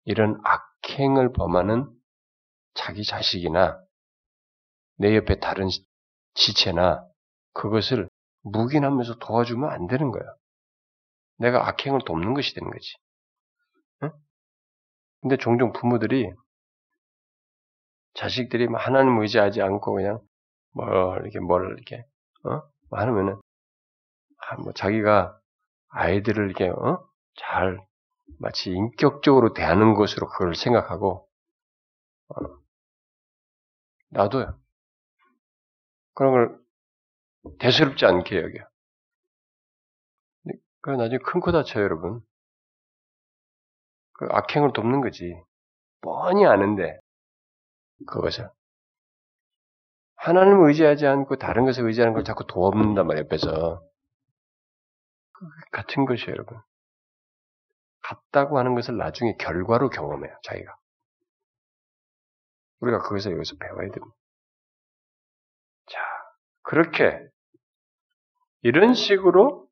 이런 악행을 범하는 자기 자식이나 내 옆에 다른 지체나 그것을 묵인하면서 도와주면 안 되는 거야. 내가 악행을 돕는 것이 되는 거지. 응? 근데 종종 부모들이 자식들이 하나님 의지하지 않고 그냥 뭘 이렇게 뭘 이렇게 어? 하면은 아, 뭐 자기가 아이들을 이렇게 어? 잘 마치 인격적으로 대하는 것으로 그걸 생각하고 어, 놔둬요. 그런 걸 대수롭지 않게 여겨. 그 나중에 큰 코 다쳐요, 여러분. 그 악행을 돕는 거지. 뻔히 아는데 그것을 하나님을 의지하지 않고 다른 것을 의지하는 걸 자꾸 도움는단 말이에요, 옆에서. 같은 것이에요, 여러분. 같다고 하는 것을 나중에 결과로 경험해요, 자기가. 우리가 그것을 여기서 배워야 됩니다. 자, 그렇게, 이런 식으로, 어,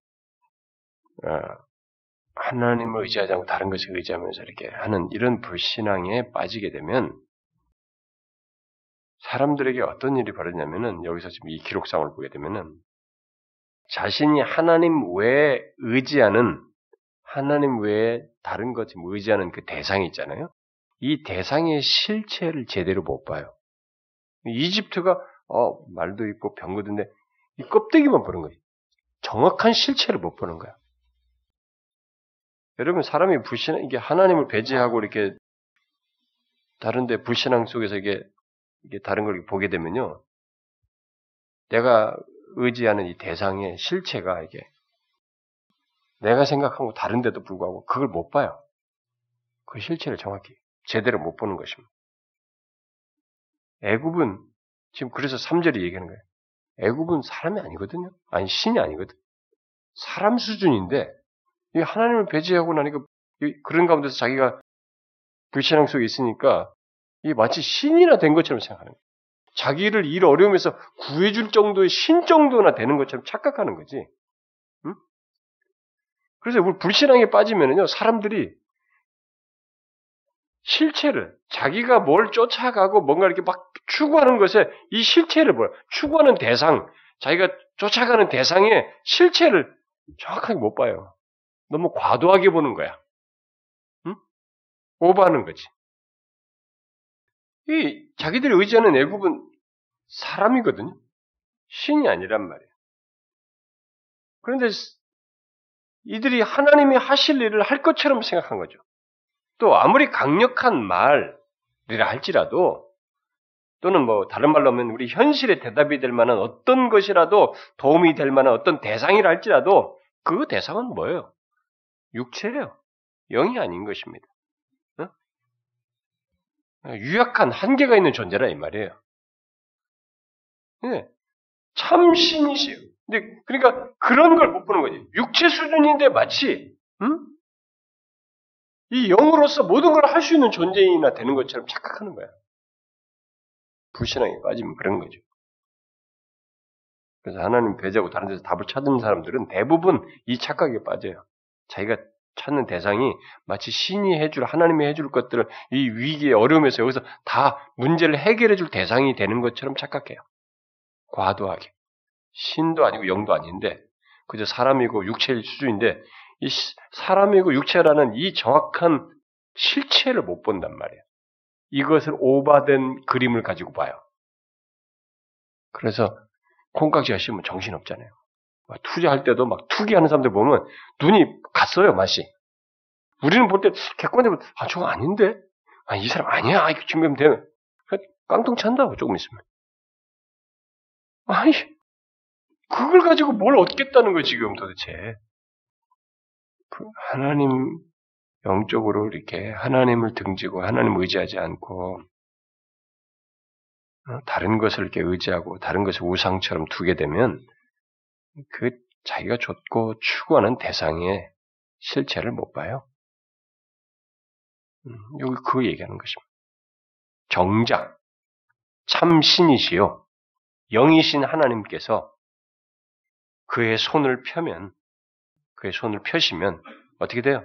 하나님을 의지하지 않고 다른 것을 의지하면서 이렇게 하는 이런 불신앙에 빠지게 되면, 사람들에게 어떤 일이 벌어지냐면은, 여기서 지금 이 기록상을 보게 되면은, 자신이 하나님 외에 의지하는 하나님 외에 다른 것이 의지하는 그 대상이 있잖아요. 이 대상의 실체를 제대로 못 봐요. 이집트가 어 말도 있고 병거든데 이 껍데기만 보는 거예요. 정확한 실체를 못 보는 거야. 여러분 사람이 불신앙 이게 하나님을 배제하고 이렇게 다른데 불신앙 속에서 이게 이게 다른 걸 보게 되면요. 내가 의지하는 이 대상의 실체가 이게 내가 생각하고 다른데도 불구하고 그걸 못 봐요. 그 실체를 정확히 제대로 못 보는 것입니다. 애굽은 지금 그래서 3절이 얘기하는 거예요. 애굽은 사람이 아니거든요. 아니 신이 아니거든. 사람 수준인데 이 하나님을 배제하고 나니까 그런 가운데서 자기가 불신앙 속에 있으니까 이 마치 신이나 된 것처럼 생각하는 거예요. 자기를 일 어려움에서 구해줄 정도의 신 정도나 되는 것처럼 착각하는 거지. 응? 그래서 우리 불신앙에 빠지면은요, 사람들이 실체를, 자기가 뭘 쫓아가고 뭔가 이렇게 막 추구하는 것에 이 실체를 뭘, 추구하는 대상, 자기가 쫓아가는 대상의 실체를 정확하게 못 봐요. 너무 과도하게 보는 거야. 응? 오버하는 거지. 이 자기들이 의지하는 애굽은 사람이거든요. 신이 아니란 말이에요. 그런데 이들이 하나님이 하실 일을 할 것처럼 생각한 거죠. 또 아무리 강력한 말이라 할지라도 또는 뭐 다른 말로 하면 우리 현실에 대답이 될 만한 어떤 것이라도 도움이 될 만한 어떤 대상이라 할지라도 그 대상은 뭐예요? 육체래요. 영이 아닌 것입니다. 유약한 한계가 있는 존재라 이 말이에요. 네. 참 신이시요. 근데 그러니까 그런 걸 못 보는 거지. 육체 수준인데 마치 음? 이 영으로서 모든 걸 할 수 있는 존재이나 되는 것처럼 착각하는 거야. 불신앙에 빠지면 그런 거죠. 그래서 하나님 배제하고 다른 데서 답을 찾는 사람들은 대부분 이 착각에 빠져요. 자기가 찾는 대상이 마치 신이 해줄, 하나님이 해줄 것들을 이 위기의 어려움에서 여기서 다 문제를 해결해 줄 대상이 되는 것처럼 착각해요. 과도하게. 신도 아니고 영도 아닌데, 그저 사람이고 육체일 수준인데, 이 사람이고 육체라는 이 정확한 실체를 못 본단 말이에요. 이것을 오바된 그림을 가지고 봐요. 그래서 콩깍지가 씌우면 정신 없잖아요. 투자할 때도 막 투기하는 사람들 보면 눈이 갔어요, 맛이. 우리는 볼 때 객관적으로 아 저거 아닌데, 아 이 사람 아니야, 이거 지금 되면 깡통 찬다고 조금 있으면. 아니 그걸 가지고 뭘 얻겠다는 거야 지금 도대체. 그 하나님 영적으로 이렇게 하나님을 등지고 하나님 의지하지 않고 어, 다른 것을 이렇게 의지하고 다른 것을 우상처럼 두게 되면 그 자기가 줬고 추구하는 대상의 실체를 못 봐요. 음, 여기 그 얘기하는 것입니다. 정작 참 신이시요 영이신 하나님께서 그의 손을 펴면 그의 손을 펴시면 어떻게 돼요?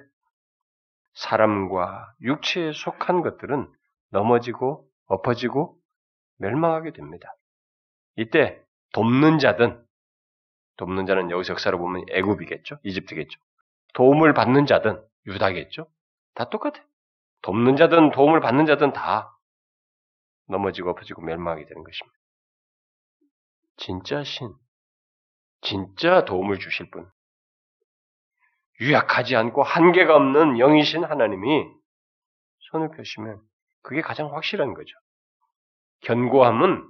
사람과 육체에 속한 것들은 넘어지고 엎어지고 멸망하게 됩니다. 이때 돕는 자든 돕는 자는 여기서 역사로 보면 애굽이겠죠. 이집트겠죠. 도움을 받는 자든 유다겠죠. 다 똑같아. 돕는 자든 도움을 받는 자든 다 넘어지고 엎어지고 멸망하게 되는 것입니다. 진짜 신, 진짜 도움을 주실 분. 유약하지 않고 한계가 없는 영이신 하나님이 손을 펴시면 그게 가장 확실한 거죠. 견고함은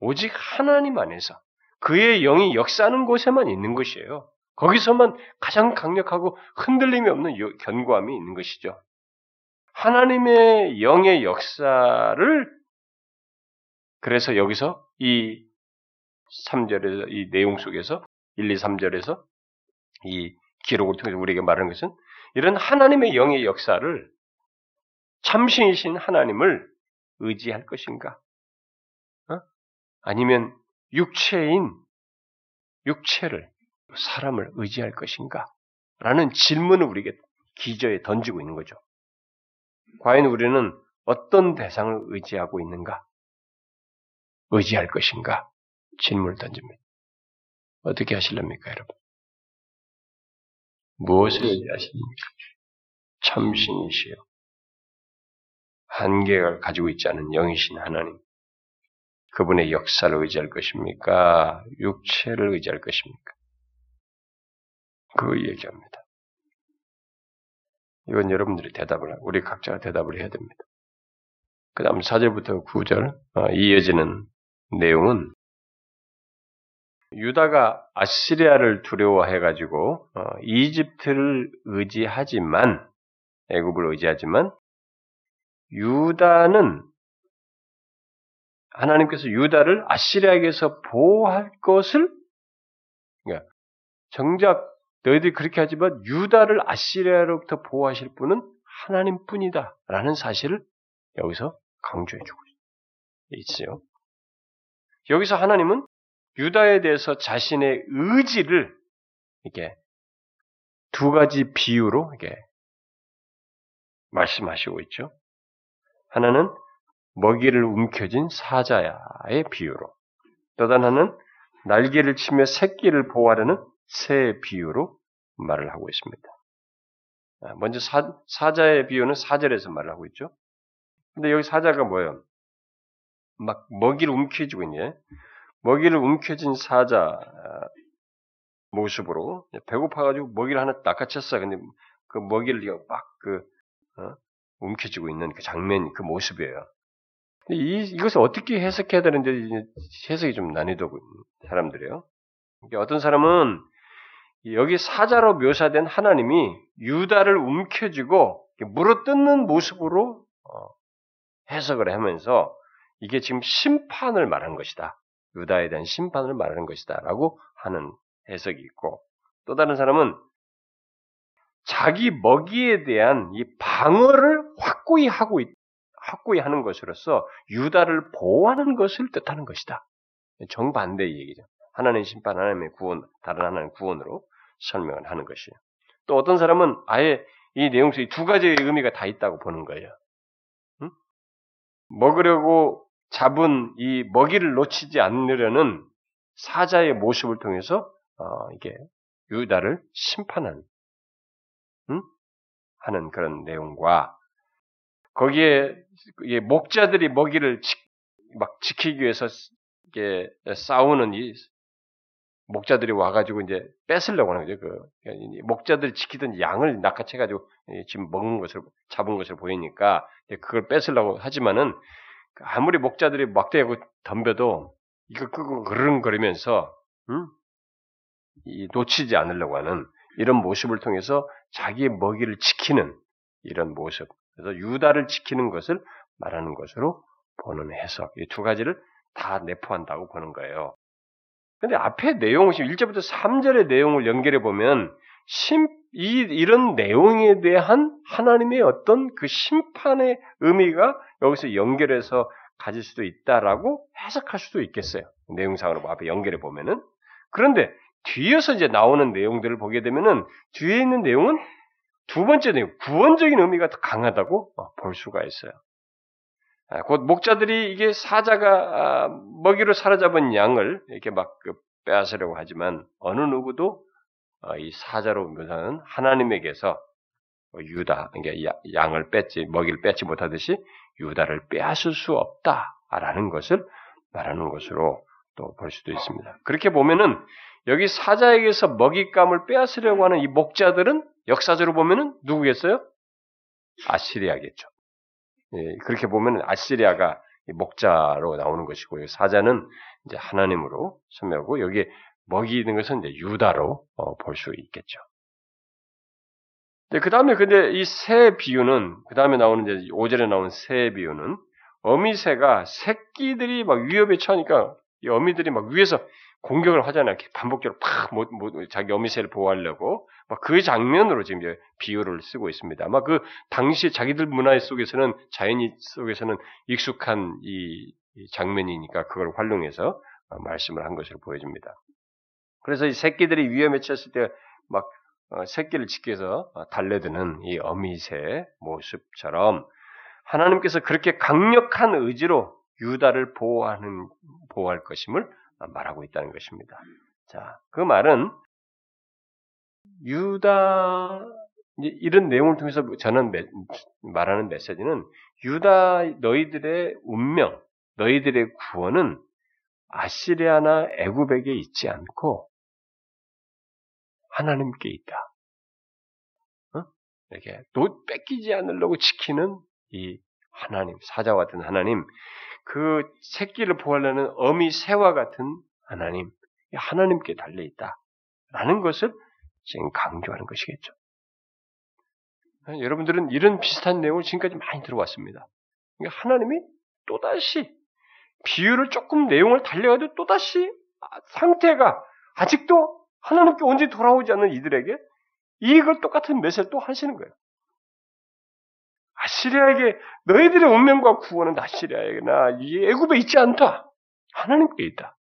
오직 하나님 안에서 그의 영이 역사하는 곳에만 있는 것이에요. 거기서만 가장 강력하고 흔들림이 없는 견고함이 있는 것이죠. 하나님의 영의 역사를 그래서 여기서 이 3절에서 이 내용 속에서 1, 2, 3절에서 이 기록을 통해서 우리에게 말하는 것은 이런 하나님의 영의 역사를 참신이신 하나님을 의지할 것인가? 어? 아니면 육체인 육체를 사람을 의지할 것인가? 라는 질문을 우리에게 기저에 던지고 있는 거죠. 과연 우리는 어떤 대상을 의지하고 있는가? 의지할 것인가? 질문을 던집니다. 어떻게 하실랍니까, 여러분? 무엇을 의지하십니까? 참신이시여. 한계를 가지고 있지 않은 영이신 하나님. 그분의 역사를 의지할 것입니까? 육체를 의지할 것입니까? 그 얘기합니다. 이건 여러분들이 대답을, 우리 각자가 대답을 해야 됩니다. 그 다음 4절부터 9절, 어, 이어지는 내용은 유다가 아시리아를 두려워해가지고 어, 이집트를 의지하지만 애굽을 의지하지만 유다는 하나님께서 유다를 아시리아에게서 보호할 것을 그러니까 정작 너희들이 그렇게 하지만 유다를 아시리아로부터 보호하실 분은 하나님뿐이다라는 사실을 여기서 강조해 주고 있어요. 여기서 하나님은 유다에 대해서 자신의 의지를 이렇게 두 가지 비유로 이렇게 말씀하시고 있죠. 하나는 먹이를 움켜쥔 사자야의 비유로, 또 하나는 날개를 치며 새끼를 보호하려는 새 비유로 말을 하고 있습니다. 아, 먼저 사, 사자의 비유는 사절에서 말을 하고 있죠. 근데 여기 사자가 뭐예요? 막 먹이를 움켜쥐고 있네. 먹이를 움켜쥔 사자 아, 모습으로 배고파가지고 먹이를 하나 낚아챘어. 근데 그 먹이를 막그 어? 움켜쥐고 있는 그 장면, 그 모습이에요. 이, 이것을 어떻게 해석해야 되는지 해석이 좀 난이도 사람들이에요. 어떤 사람은 여기 사자로 묘사된 하나님이 유다를 움켜쥐고 물어뜯는 모습으로 어, 해석을 하면서 이게 지금 심판을 말하는 것이다. 유다에 대한 심판을 말하는 것이다. 라고 하는 해석이 있고 또 다른 사람은 자기 먹이에 대한 이 방어를 확고히 하고 있, 확고히 하는 것으로서 유다를 보호하는 것을 뜻하는 것이다. 정반대의 얘기죠. 하나님 심판, 하나님의 구원, 다른 하나님 구원으로 설명을 하는 것이에요. 또 어떤 사람은 아예 이 내용 속에 두 가지의 의미가 다 있다고 보는 거예요. 응? 먹으려고 잡은 이 먹이를 놓치지 않으려는 사자의 모습을 통해서 어, 이게 유다를 심판하는 응? 하는 그런 내용과 거기에 목자들이 먹이를 지, 막 지키기 위해서 이게 싸우는 이 목자들이 와가지고 이제 뺏으려고 하는 거죠. 그 목자들이 지키던 양을 낚아채가지고 지금 먹은 것을 잡은 것을 보이니까 그걸 뺏으려고 하지만은 아무리 목자들이 막대하고 덤벼도 이거 끄고 그릉거리면서 음? 놓치지 않으려고 하는 이런 모습을 통해서 자기의 먹이를 지키는 이런 모습. 그래서 유다를 지키는 것을 말하는 것으로 보는 해석. 이 두 가지를 다 내포한다고 보는 거예요. 근데 앞에 내용, 1절부터 3절의 내용을 연결해 보면, 심, 이, 이런 내용에 대한 하나님의 어떤 그 심판의 의미가 여기서 연결해서 가질 수도 있다라고 해석할 수도 있겠어요. 내용상으로 앞에 연결해 보면은. 그런데 뒤에서 이제 나오는 내용들을 보게 되면은 뒤에 있는 내용은 두 번째 내용, 구원적인 의미가 더 강하다고 볼 수가 있어요. 아, 곧 목자들이 이게 사자가 아, 먹이로 사로잡은 양을 이렇게 막그 빼앗으려고 하지만 어느 누구도 어, 이 사자로 묘사하는 하나님에게서 유다, 그러니까 양을 뺏지 먹이를 뺏지 못하듯이 유다를 빼앗을 수 없다라는 것을 말하는 것으로 또 볼 수도 있습니다. 그렇게 보면은 여기 사자에게서 먹잇감을 빼앗으려고 하는 이 목자들은 역사적으로 보면은 누구겠어요? 아시리아겠죠. 예, 그렇게 보면 아시리아가 목자로 나오는 것이고요. 사자는 이제 하나님으로 소명하고 여기에 먹이 있는 것은 이제 유다로 어, 볼수 있겠죠. 그 다음에 근데 이 새 비유는 그 다음에 나오는 이제 5절에 나오는 새 비유는 어미새가 새끼들이 막 위협에 처하니까 이 어미들이 막 위에서 공격을 하잖아요. 반복적으로 팍 뭐, 뭐, 자기 어미새를 보호하려고 막 그 장면으로 지금 비유를 쓰고 있습니다. 아마 그 당시 자기들 문화 속에서는 자연이 속에서는 익숙한 이 장면이니까 그걸 활용해서 말씀을 한 것으로 보여집니다. 그래서 이 새끼들이 위험에 처했을 때막 어, 새끼를 지키 위해서 달래드는 이 어미새 모습처럼 하나님께서 그렇게 강력한 의지로 유다를 보호하는 보호할 것임을 말하고 있다는 것입니다. 자, 그 말은 유다 이런 내용을 통해서 저는 말하는 메시지는 유다 너희들의 운명, 너희들의 구원은 아시리아나 애굽에게 있지 않고 하나님께 있다. 어? 이렇게 노, 뺏기지 않으려고 지키는 이 하나님, 사자와 같은 하나님, 그 새끼를 보호하려는 어미 새와 같은 하나님, 하나님께 달려 있다. 라는 것을 지금 강조하는 것이겠죠. 여러분들은 이런 비슷한 내용을 지금까지 많이 들어왔습니다. 하나님이 또다시 비유를 조금 내용을 달려가도 또다시 상태가 아직도 하나님께 언제 돌아오지 않는 이들에게 이걸 똑같은 메시지를 또 하시는 거예요. 아시리아에게 너희들의 운명과 구원은 아시리아에게나 이 애굽에 있지 않다. 하나님께 있다.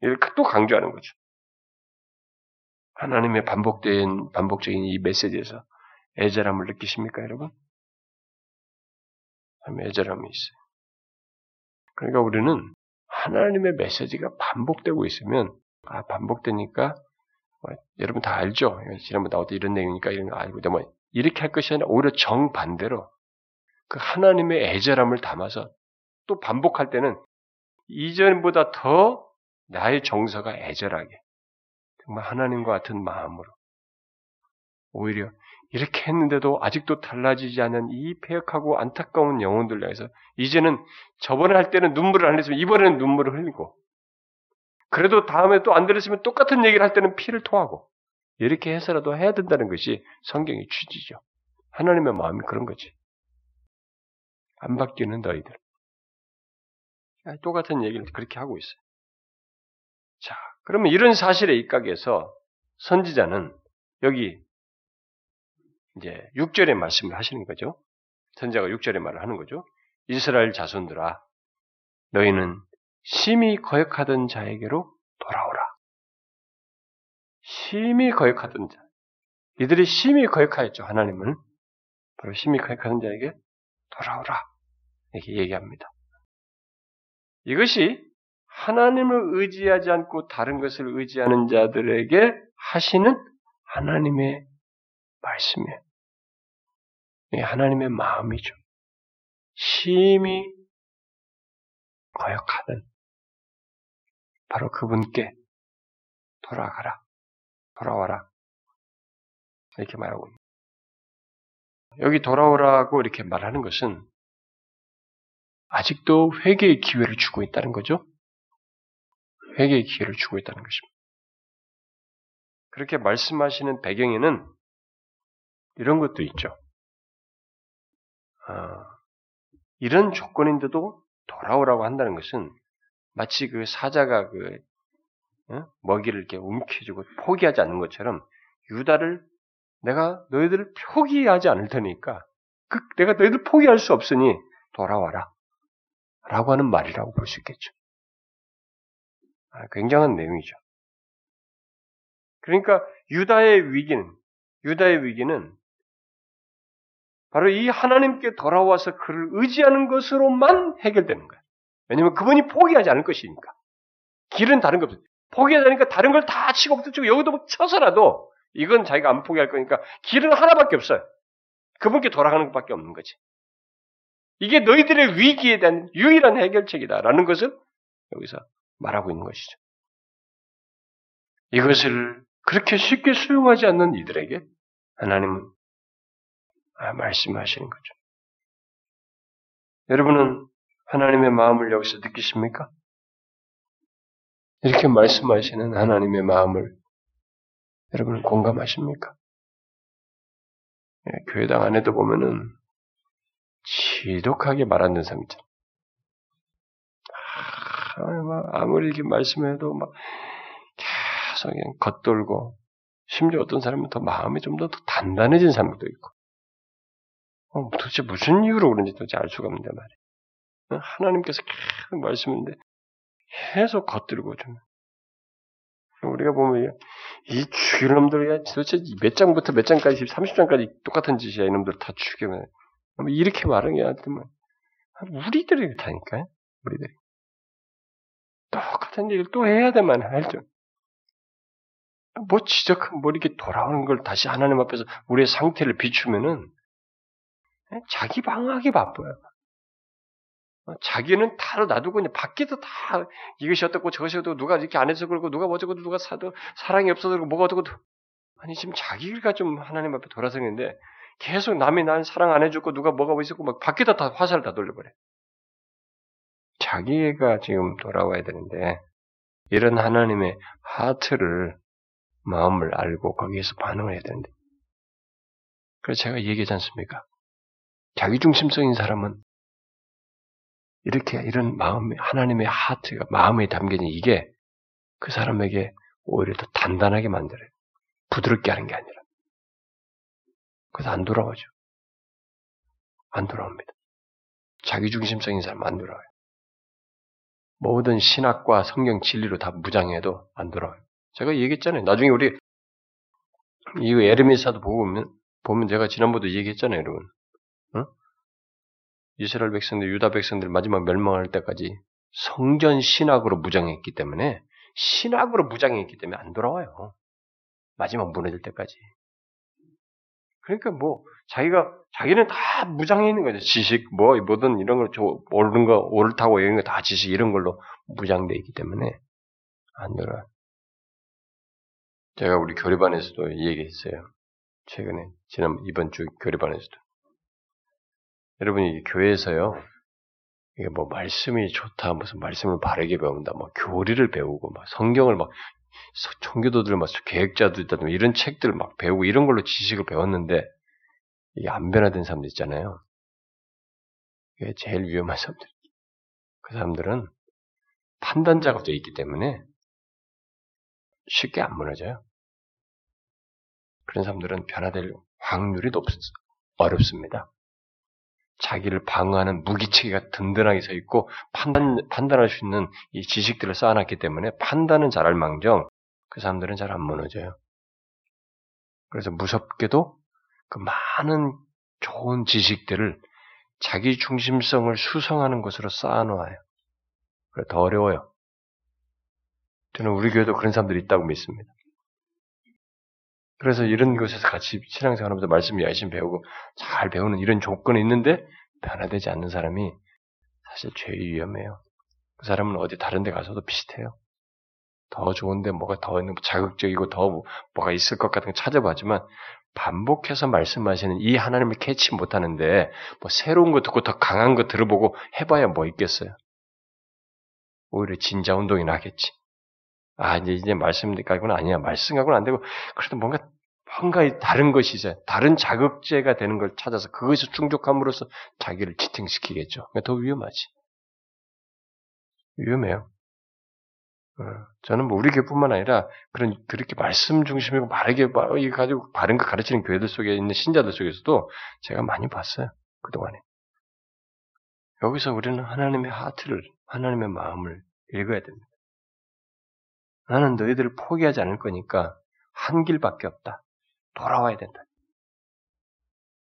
이렇게 또 강조하는 거죠. 하나님의 반복된 반복적인 이 메시지에서 애절함을 느끼십니까, 여러분? 애절함이 있어요. 그러니까 우리는 하나님의 메시지가 반복되고 있으면 아 반복되니까 뭐, 여러분 다 알죠? 지난번 나왔던 이런 내용이니까 이런 거 알고 뭐 이렇게 할 것이 아니라 오히려 정반대로 그 하나님의 애절함을 담아서 또 반복할 때는 이전보다 더 나의 정서가 애절하게 정말 하나님과 같은 마음으로 오히려 이렇게 했는데도 아직도 달라지지 않은 이 폐역하고 안타까운 영혼들 향해서 이제는 저번에 할 때는 눈물을 안 흘렸으면 이번에는 눈물을 흘리고 그래도 다음에 또 안 들었으면 똑같은 얘기를 할 때는 피를 토하고 이렇게 해서라도 해야 된다는 것이 성경의 취지죠. 하나님의 마음이 그런 거지. 안 바뀌는 너희들. 똑같은 얘기를 그렇게 하고 있어요. 자, 그러면 이런 사실에 입각해서 선지자는 여기 이제 6절의 말씀을 하시는 거죠. 선자가 6절의 말을 하는 거죠. 이스라엘 자손들아 너희는 심히 거역하던 자에게로. 심히 거역하던 자. 이들이 심히 거역하였죠, 하나님을. 바로 심히 거역하던 자에게 돌아오라. 이렇게 얘기합니다. 이것이 하나님을 의지하지 않고 다른 것을 의지하는 자들에게 하시는 하나님의 말씀이에요. 하나님의 마음이죠. 심히 거역하는 바로 그분께 돌아가라, 돌아와라 이렇게 말하고. 여기 돌아오라고 이렇게 말하는 것은 아직도 회개의 기회를 주고 있다는 거죠. 회개의 기회를 주고 있다는 것입니다. 그렇게 말씀하시는 배경에는 이런 것도 있죠. 아, 이런 조건인데도 돌아오라고 한다는 것은 마치 그 사자가 그 어? 먹이를 이렇게 움켜쥐고 포기하지 않는 것처럼 유다를 내가 너희들을 포기하지 않을 테니까 그 내가 너희들 포기할 수 없으니 돌아와라 라고 하는 말이라고 볼 수 있겠죠. 아, 굉장한 내용이죠. 그러니까 유다의 위기는 유다의 위기는 바로 이 하나님께 돌아와서 그를 의지하는 것으로만 해결되는 거예요. 왜냐하면 그분이 포기하지 않을 것이니까. 길은 다른 거 없어요. 포기하지 않으니까 다른 걸 다 치고 붙이고 여기도 쳐서라도 이건 자기가 안 포기할 거니까 길은 하나밖에 없어요. 그분께 돌아가는 것밖에 없는 거지. 이게 너희들의 위기에 대한 유일한 해결책이다라는 것을 여기서 말하고 있는 것이죠. 이것을 그렇게 쉽게 수용하지 않는 이들에게 하나님은 아, 말씀하시는 거죠. 여러분은 하나님의 마음을 여기서 느끼십니까? 이렇게 말씀하시는 하나님의 마음을 여러분은 공감하십니까? 예, 교회당 안에도 보면은 지독하게 말하는 사람 있잖아요. 아, 아무리 이렇게 말씀해도 막 계속 그냥 겉돌고 심지어 어떤 사람은 더 마음이 좀 더 단단해진 사람도 있고 어, 도대체 무슨 이유로 그런지 도대체 알 수가 없는데 말이에요. 어, 하나님께서 계속 말씀인데 계속 겉들고 좀. 우리가 보면 이 죽일 놈들 도대체 몇 장부터 몇 장까지 30장까지 똑같은 짓이야 이놈들 다 죽이면. 이렇게 말하는 게 하여튼 우리들이 그렇다니까요 우리들이. 똑같은 얘기를 또 해야 되만 알죠? 뭐 지적 뭐 이렇게 돌아오는 걸 다시 하나님 앞에서 우리의 상태를 비추면은 자기 방어하기 바빠요. 어, 자기는 다로 놔두고 그냥 밖에도 다 이것이 어떻고 저것이 어떻고 누가 이렇게 안 해서 그러고 누가 어쩌고 누가 사도 사랑이 없어서 그러고 뭐가 어떻고 아니 지금 자기가 좀 하나님 앞에 돌아서는데 계속 남이 난 사랑 안 해주고 누가 뭐가 뭐 있었고 막 밖에다 다 화살을 다 돌려버려. 자기가 지금 돌아와야 되는데 이런 하나님의 하트를 마음을 알고 거기에서 반응을 해야 되는데 그래서 제가 얘기하지 않습니까? 자기중심적인 사람은 이렇게 이런 마음, 하나님의 하트가 마음에 담겨진 이게 그 사람에게 오히려 더 단단하게 만들어요. 부드럽게 하는 게 아니라. 그래서 안 돌아오죠. 안 돌아옵니다. 자기중심적인 사람 안 돌아와요. 모든 신학과 성경 진리로 다 무장해도 안 돌아와요. 제가 얘기했잖아요. 나중에 우리 이 에르미사도 보면 보면 제가 지난번도 얘기했잖아요, 여러분. 어? 이스라엘 백성들, 유다 백성들 마지막 멸망할 때까지 성전 신학으로 무장했기 때문에 신학으로 무장했기 때문에 안 돌아와요. 마지막 무너질 때까지. 그러니까 뭐 자기가 자기는 다 무장해 있는 거죠. 지식 뭐 뭐든 이런 걸 옳은 거 옳다고 이런 거 다 지식 이런 걸로 무장돼 있기 때문에 안 돌아. 제가 우리 교리반에서도 얘기했어요. 최근에 지난 이번 주 교리반에서도 여러분이 교회에서요, 이게 뭐 말씀이 좋다, 무슨 말씀을 바르게 배운다, 뭐 교리를 배우고, 막 성경을 막 청교도들 막 계획자도 있다, 이런 책들을 막 배우고 이런 걸로 지식을 배웠는데 이게 안 변화된 사람들 있잖아요. 이게 제일 위험한 사람들. 그 사람들은 판단자가 되어 있기 때문에 쉽게 안 무너져요. 그런 사람들은 변화될 확률이 높, 어렵습니다. 자기를 방어하는 무기체계가 든든하게 서 있고 판단 판단할 수 있는 이 지식들을 쌓아놨기 때문에 판단은 잘할 망정 그 사람들은 잘 안 무너져요. 그래서 무섭게도 그 많은 좋은 지식들을 자기 중심성을 수성하는 것으로 쌓아놓아요. 그래 더 어려워요. 저는 우리 교회도 그런 사람들이 있다고 믿습니다. 그래서 이런 곳에서 같이 신앙생활하면서 말씀 열심히 배우고 잘 배우는 이런 조건이 있는데 변화되지 않는 사람이 사실 제일 위험해요. 그 사람은 어디 다른 데 가서도 비슷해요. 더 좋은데 뭐가 더 자극적이고 더 뭐가 있을 것 같은 거 찾아보지만 반복해서 말씀하시는 이 하나님을 캐치 못하는데 뭐 새로운 거 듣고 더 강한 거 들어보고 해봐야 뭐 있겠어요. 오히려 진자 운동이 나겠지. 아 이제 이제 말씀 가고는 아니야. 말씀 가고는 안 되고 그래도 뭔가 뭔가 다른 것이 이제 다른 자극제가 되는 걸 찾아서 그것이 충족함으로써 자기를 지탱시키겠죠. 그러니까 더 위험하지. 위험해요. 어, 저는 뭐 우리 교뿐만 아니라 그런 그렇게 말씀 중심이고 바르게 이 가지고 바른 거 가르치는 교회들 속에 있는 신자들 속에서도 제가 많이 봤어요 그 동안에. 여기서 우리는 하나님의 하트를 하나님의 마음을 읽어야 됩니다. 나는 너희들을 포기하지 않을 거니까 한 길밖에 없다. 돌아와야 된다.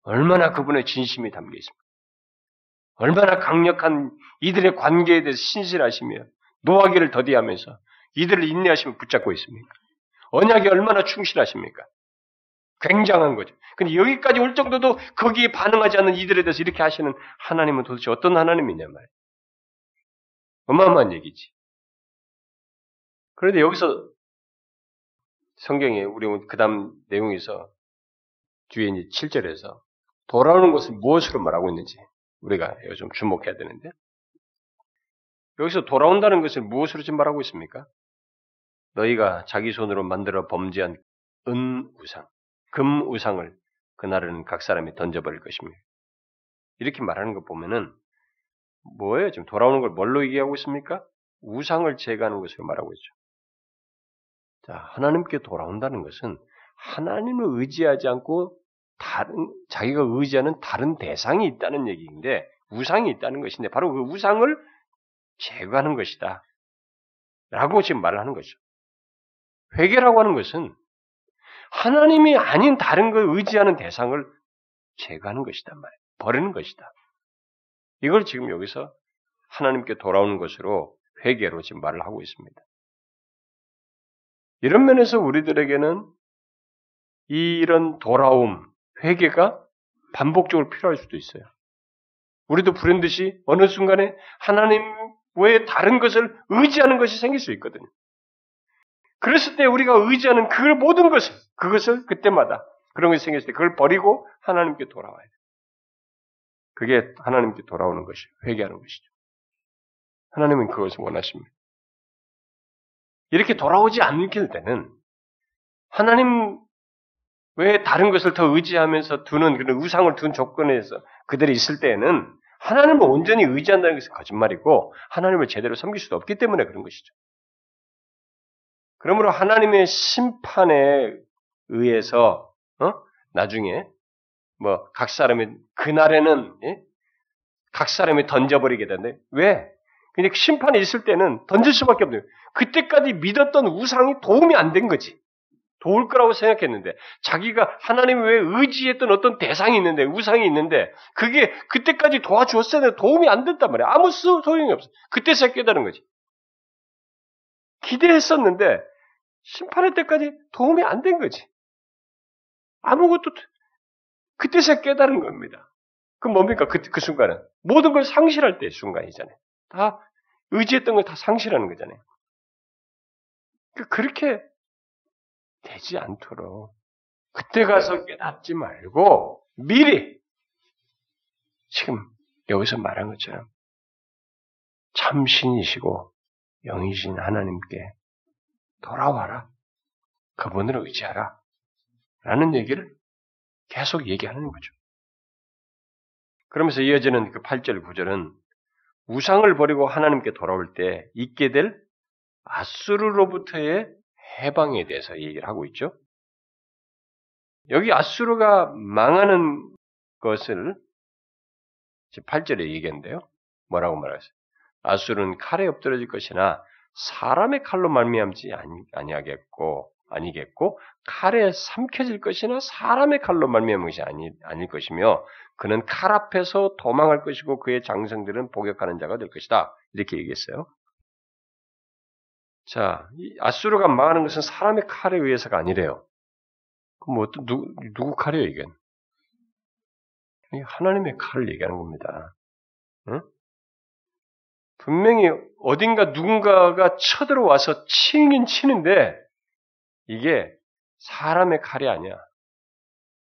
얼마나 그분의 진심이 담겨 있습니까? 얼마나 강력한 이들의 관계에 대해서 신실하시며 노하기를 더디하면서 이들을 인내하시며 붙잡고 있습니까? 언약이 얼마나 충실하십니까? 굉장한 거죠. 근데 여기까지 올 정도도 거기에 반응하지 않는 이들에 대해서 이렇게 하시는 하나님은 도대체 어떤 하나님이냐 말이에요. 어마어마한 얘기지. 그런데 여기서 성경에 우리 그 다음 내용에서 뒤에 이제 7절에서 돌아오는 것을 무엇으로 말하고 있는지 우리가 좀 주목해야 되는데 여기서 돌아온다는 것을 무엇으로 지금 말하고 있습니까? 너희가 자기 손으로 만들어 범죄한 은 우상, 금 우상을 그날은 각 사람이 던져버릴 것입니다. 이렇게 말하는 거 보면은 뭐예요? 지금 돌아오는 걸 뭘로 얘기하고 있습니까? 우상을 제거하는 것을 말하고 있죠. 자, 하나님께 돌아온다는 것은 하나님을 의지하지 않고 다른 자기가 의지하는 다른 대상이 있다는 얘기인데 우상이 있다는 것인데 바로 그 우상을 제거하는 것이다. 라고 지금 말을 하는 거죠. 회개라고 하는 것은 하나님이 아닌 다른 걸 의지하는 대상을 제거하는 것이다 말이에요. 버리는 것이다. 이걸 지금 여기서 하나님께 돌아오는 것으로 회개로 지금 말을 하고 있습니다. 이런 면에서 우리들에게는 이런 돌아옴, 회개가 반복적으로 필요할 수도 있어요. 우리도 부른 듯이 어느 순간에 하나님 외에 다른 것을 의지하는 것이 생길 수 있거든요. 그랬을 때 우리가 의지하는 그 모든 것을, 그것을 그때마다 그런 것이 생겼을 때 그걸 버리고 하나님께 돌아와야 돼요. 그게 하나님께 돌아오는 것이 회개하는 것이죠. 하나님은 그것을 원하십니다. 이렇게 돌아오지 않길 때는 하나님 왜 다른 것을 더 의지하면서 두는 그런 우상을 둔 조건에서 그들이 있을 때에는 하나님을 온전히 의지한다는 것은 거짓말이고 하나님을 제대로 섬길 수도 없기 때문에 그런 것이죠. 그러므로 하나님의 심판에 의해서 어? 나중에 뭐 각 사람이 그날에는 예? 각 사람이 던져버리게 되는데 왜? 그냥 심판이 있을 때는 던질 수밖에 없는 그때까지 믿었던 우상이 도움이 안 된 거지. 도울 거라고 생각했는데 자기가 하나님 외에 의지했던 어떤 대상이 있는데 우상이 있는데 그게 그때까지 도와주었어야 도움이 안 됐단 말이야. 아무 소용이 없어. 그때서 깨달은 거지. 기대했었는데 심판의 때까지 도움이 안 된 거지. 아무것도 그때서 깨달은 겁니다. 그 뭡니까? 그, 그 순간은 모든 걸 상실할 때 순간이잖아요. 다 의지했던 걸 다 상실하는 거잖아요. 그 그렇게 되지 않도록 그때 가서 깨닫지 말고 미리 지금 여기서 말한 것처럼 참신이시고 영이신 하나님께 돌아와라. 그분을 의지하라. 라는 얘기를 계속 얘기하는 거죠. 그러면서 이어지는 그 8절, 9절은 우상을 버리고 하나님께 돌아올 때 있게 될 아수르로부터의 해방에 대해서 얘기를 하고 있죠. 여기 아수르가 망하는 것을 8절에 얘기했는데요. 뭐라고 말하어요 아수르는 칼에 엎드러질 것이나 사람의 칼로 말미암지 아니하겠고 아니겠고 칼에 삼켜질 것이나 사람의 칼로 말미암은 것이 아니, 아닐 것이며 그는 칼 앞에서 도망할 것이고 그의 장성들은 복역하는 자가 될 것이다. 이렇게 얘기했어요. 자, 아수르가 망하는 것은 사람의 칼에 의해서가 아니래요. 그럼 뭐, 누, 누구 칼이에요, 이게? 하나님의 칼을 얘기하는 겁니다. 응? 분명히 어딘가 누군가가 쳐들어와서 치긴 치는데, 이게 사람의 칼이 아니야.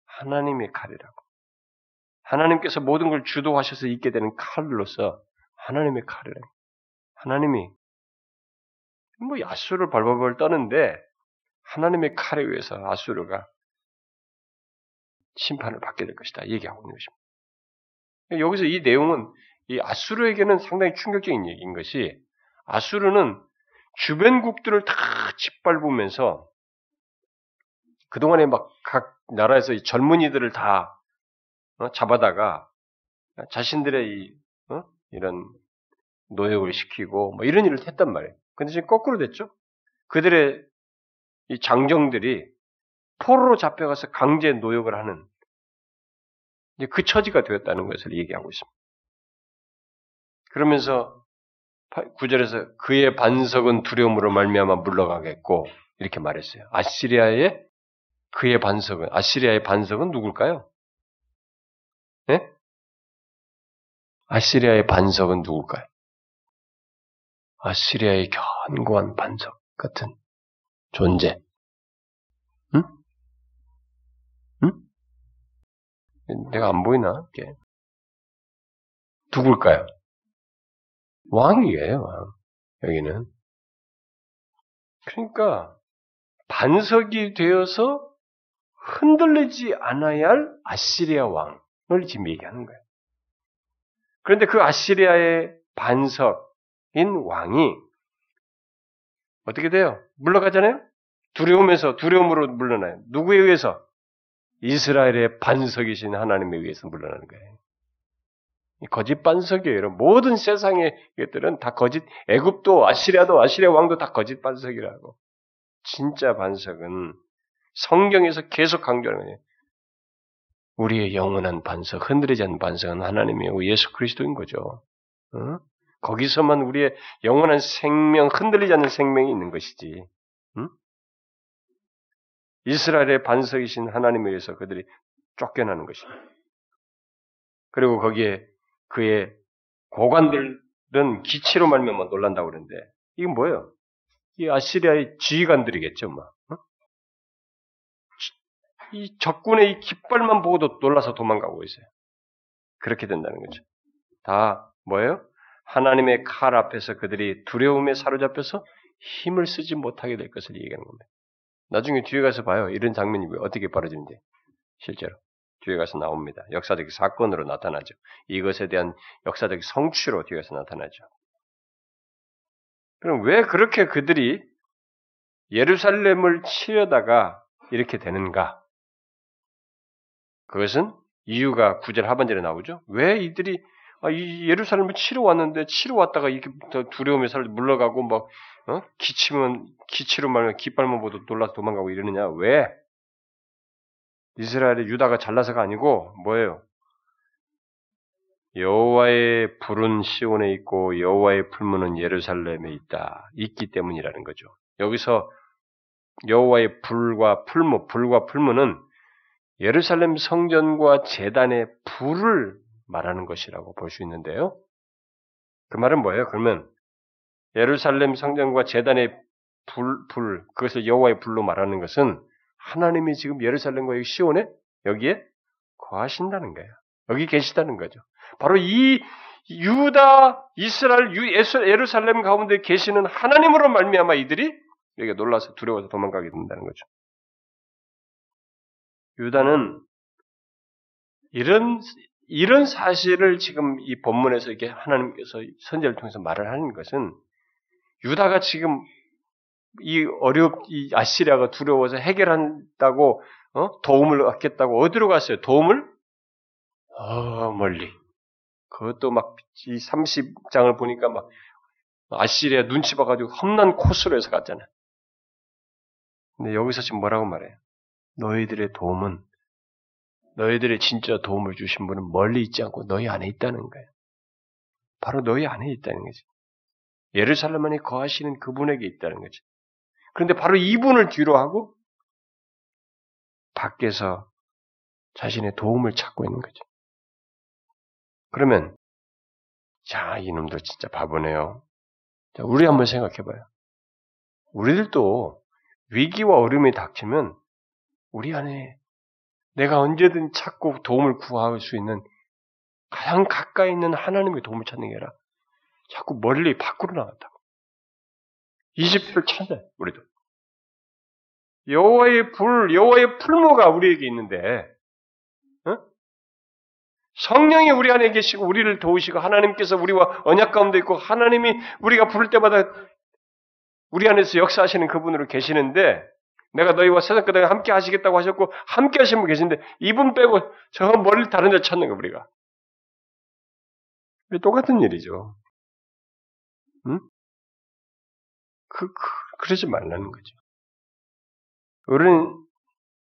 하나님의 칼이라고. 하나님께서 모든 걸 주도하셔서 있게 되는 칼로서 하나님의 칼이라고. 하나님이 뭐 아수르를 발버벌 떠는데 하나님의 칼에 의해서 아수르가 심판을 받게 될 것이다 얘기하고 있는 것입니다. 여기서 이 내용은 이 아수르에게는 상당히 충격적인 얘기인 것이 아수르는 주변국들을 다 짓밟으면서 그동안에 막 각 나라에서 이 젊은이들을 다 어, 잡아다가 자신들의 이, 어? 이런 노역을 시키고 뭐 이런 일을 했단 말이에요. 근데 지금 거꾸로 됐죠? 그들의 이 장정들이 포로로 잡혀가서 강제 노역을 하는 그 처지가 되었다는 것을 얘기하고 있습니다. 그러면서 구절에서 그의 반석은 두려움으로 말미암아 물러가겠고 이렇게 말했어요. 아시리아의 그의 반석은 아시리아의 반석은 누굴까요? 네? 아시리아의 반석은 누굴까요? 아시리아의 견고한 반석 같은 존재. 응? 응? 내가 안 보이나? 이게 누굴까요? 왕이에요, 왕. 여기는. 그러니까 반석이 되어서 흔들리지 않아야 할 아시리아 왕을 지금 얘기하는 거예요. 그런데 그 아시리아의 반석인 왕이 어떻게 돼요? 물러가잖아요? 두려움에서, 두려움으로 물러나요. 누구에 의해서? 이스라엘의 반석이신 하나님에 의해서 물러나는 거예요. 거짓 반석이에요. 모든 세상의 것들은 다 거짓, 애굽도, 아시리아도, 아시리아 왕도 다 거짓 반석이라고. 진짜 반석은 성경에서 계속 강조하는 거예요. 우리의 영원한 반석, 흔들리지 않는 반석은 하나님이요 예수 그리스도인 거죠. 어? 거기서만 우리의 영원한 생명, 흔들리지 않는 생명이 있는 것이지. 응? 이스라엘의 반석이신 하나님에 의해서 그들이 쫓겨나는 것입니다. 그리고 거기에 그의 고관들은 기치로 말미암아 놀란다고 그러는데 이건 뭐예요? 이 아시리아의 지휘관들이겠죠, 뭐. 어? 이 적군의 이 깃발만 보고도 놀라서 도망가고 있어요. 그렇게 된다는 거죠. 다 뭐예요? 하나님의 칼 앞에서 그들이 두려움에 사로잡혀서 힘을 쓰지 못하게 될 것을 얘기하는 겁니다. 나중에 뒤에 가서 봐요. 이런 장면이 어떻게 벌어지는지. 실제로. 뒤에 가서 나옵니다. 역사적 사건으로 나타나죠. 이것에 대한 역사적 성취로 뒤에 가서 나타나죠. 그럼 왜 그렇게 그들이 예루살렘을 치려다가 이렇게 되는가? 그것은 이유가 구절 하반절에 나오죠. 왜 이들이 아, 이 예루살렘을 치러 왔는데 치러 왔다가 이렇게 두려움에 살 물러가고 막 어? 기치면 기치로 말하면 깃발만 보도 놀라서 도망가고 이러느냐? 왜? 이스라엘의 유다가 잘나서가 아니고 뭐예요? 여호와의 불은 시온에 있고 여호와의 풀무는 예루살렘에 있다. 있기 때문이라는 거죠. 여기서 여호와의 불과 풀무, 불과 풀무는 예루살렘 성전과 재단의 불을 말하는 것이라고 볼 수 있는데요. 그 말은 뭐예요? 그러면 예루살렘 성전과 재단의 불, 불, 그것을 여호와의 불로 말하는 것은 하나님이 지금 예루살렘과 시온에 여기에 거하신다는 거예요. 여기 계시다는 거죠. 바로 이 유다, 이스라엘, 예루살렘 가운데 계시는 하나님으로 말미암아 이들이 여기가 놀라서 두려워서 도망가게 된다는 거죠. 유다는 이런 이런 사실을 지금 이 본문에서 이게 하나님께서 선제를 통해서 말을 하는 것은 유다가 지금 이 어렵 이 아시리아가 두려워서 해결한다고 어? 도움을 얻겠다고 어디로 갔어요? 도움을 어 멀리 그것도 막 이 30장을 보니까 막 아시리아 눈치 봐가지고 험난 코스로 해서 갔잖아요. 근데 여기서 지금 뭐라고 말해요? 너희들의 도움은 너희들의 진짜 도움을 주신 분은 멀리 있지 않고 너희 안에 있다는 거예요. 바로 너희 안에 있다는 거지. 예루살렘 안에 거하시는 그분에게 있다는 거지. 그런데 바로 이분을 뒤로 하고 밖에서 자신의 도움을 찾고 있는 거죠. 그러면 자, 이놈도 진짜 바보네요. 자, 우리 한번 생각해 봐요. 우리들도 위기와 어려움이 닥치면 우리 안에 내가 언제든 찾고 도움을 구할 수 있는 가장 가까이 있는 하나님의 도움을 찾는 게 아니라 자꾸 멀리 밖으로 나갔다고. 이집트를 찾아 우리도. 여호와의 불, 여호와의 풀모가 우리에게 있는데 어? 성령이 우리 안에 계시고 우리를 도우시고 하나님께서 우리와 언약 가운데 있고 하나님이 우리가 부를 때마다 우리 안에서 역사하시는 그분으로 계시는데 내가 너희와 세상 끝까지 함께 하시겠다고 하셨고 함께 하신 분 계신데 이분 빼고 저 멀리 다른 데 찾는 거 우리가. 똑같은 일이죠. 응? 그, 그, 그러지 말라는 거죠. 우리는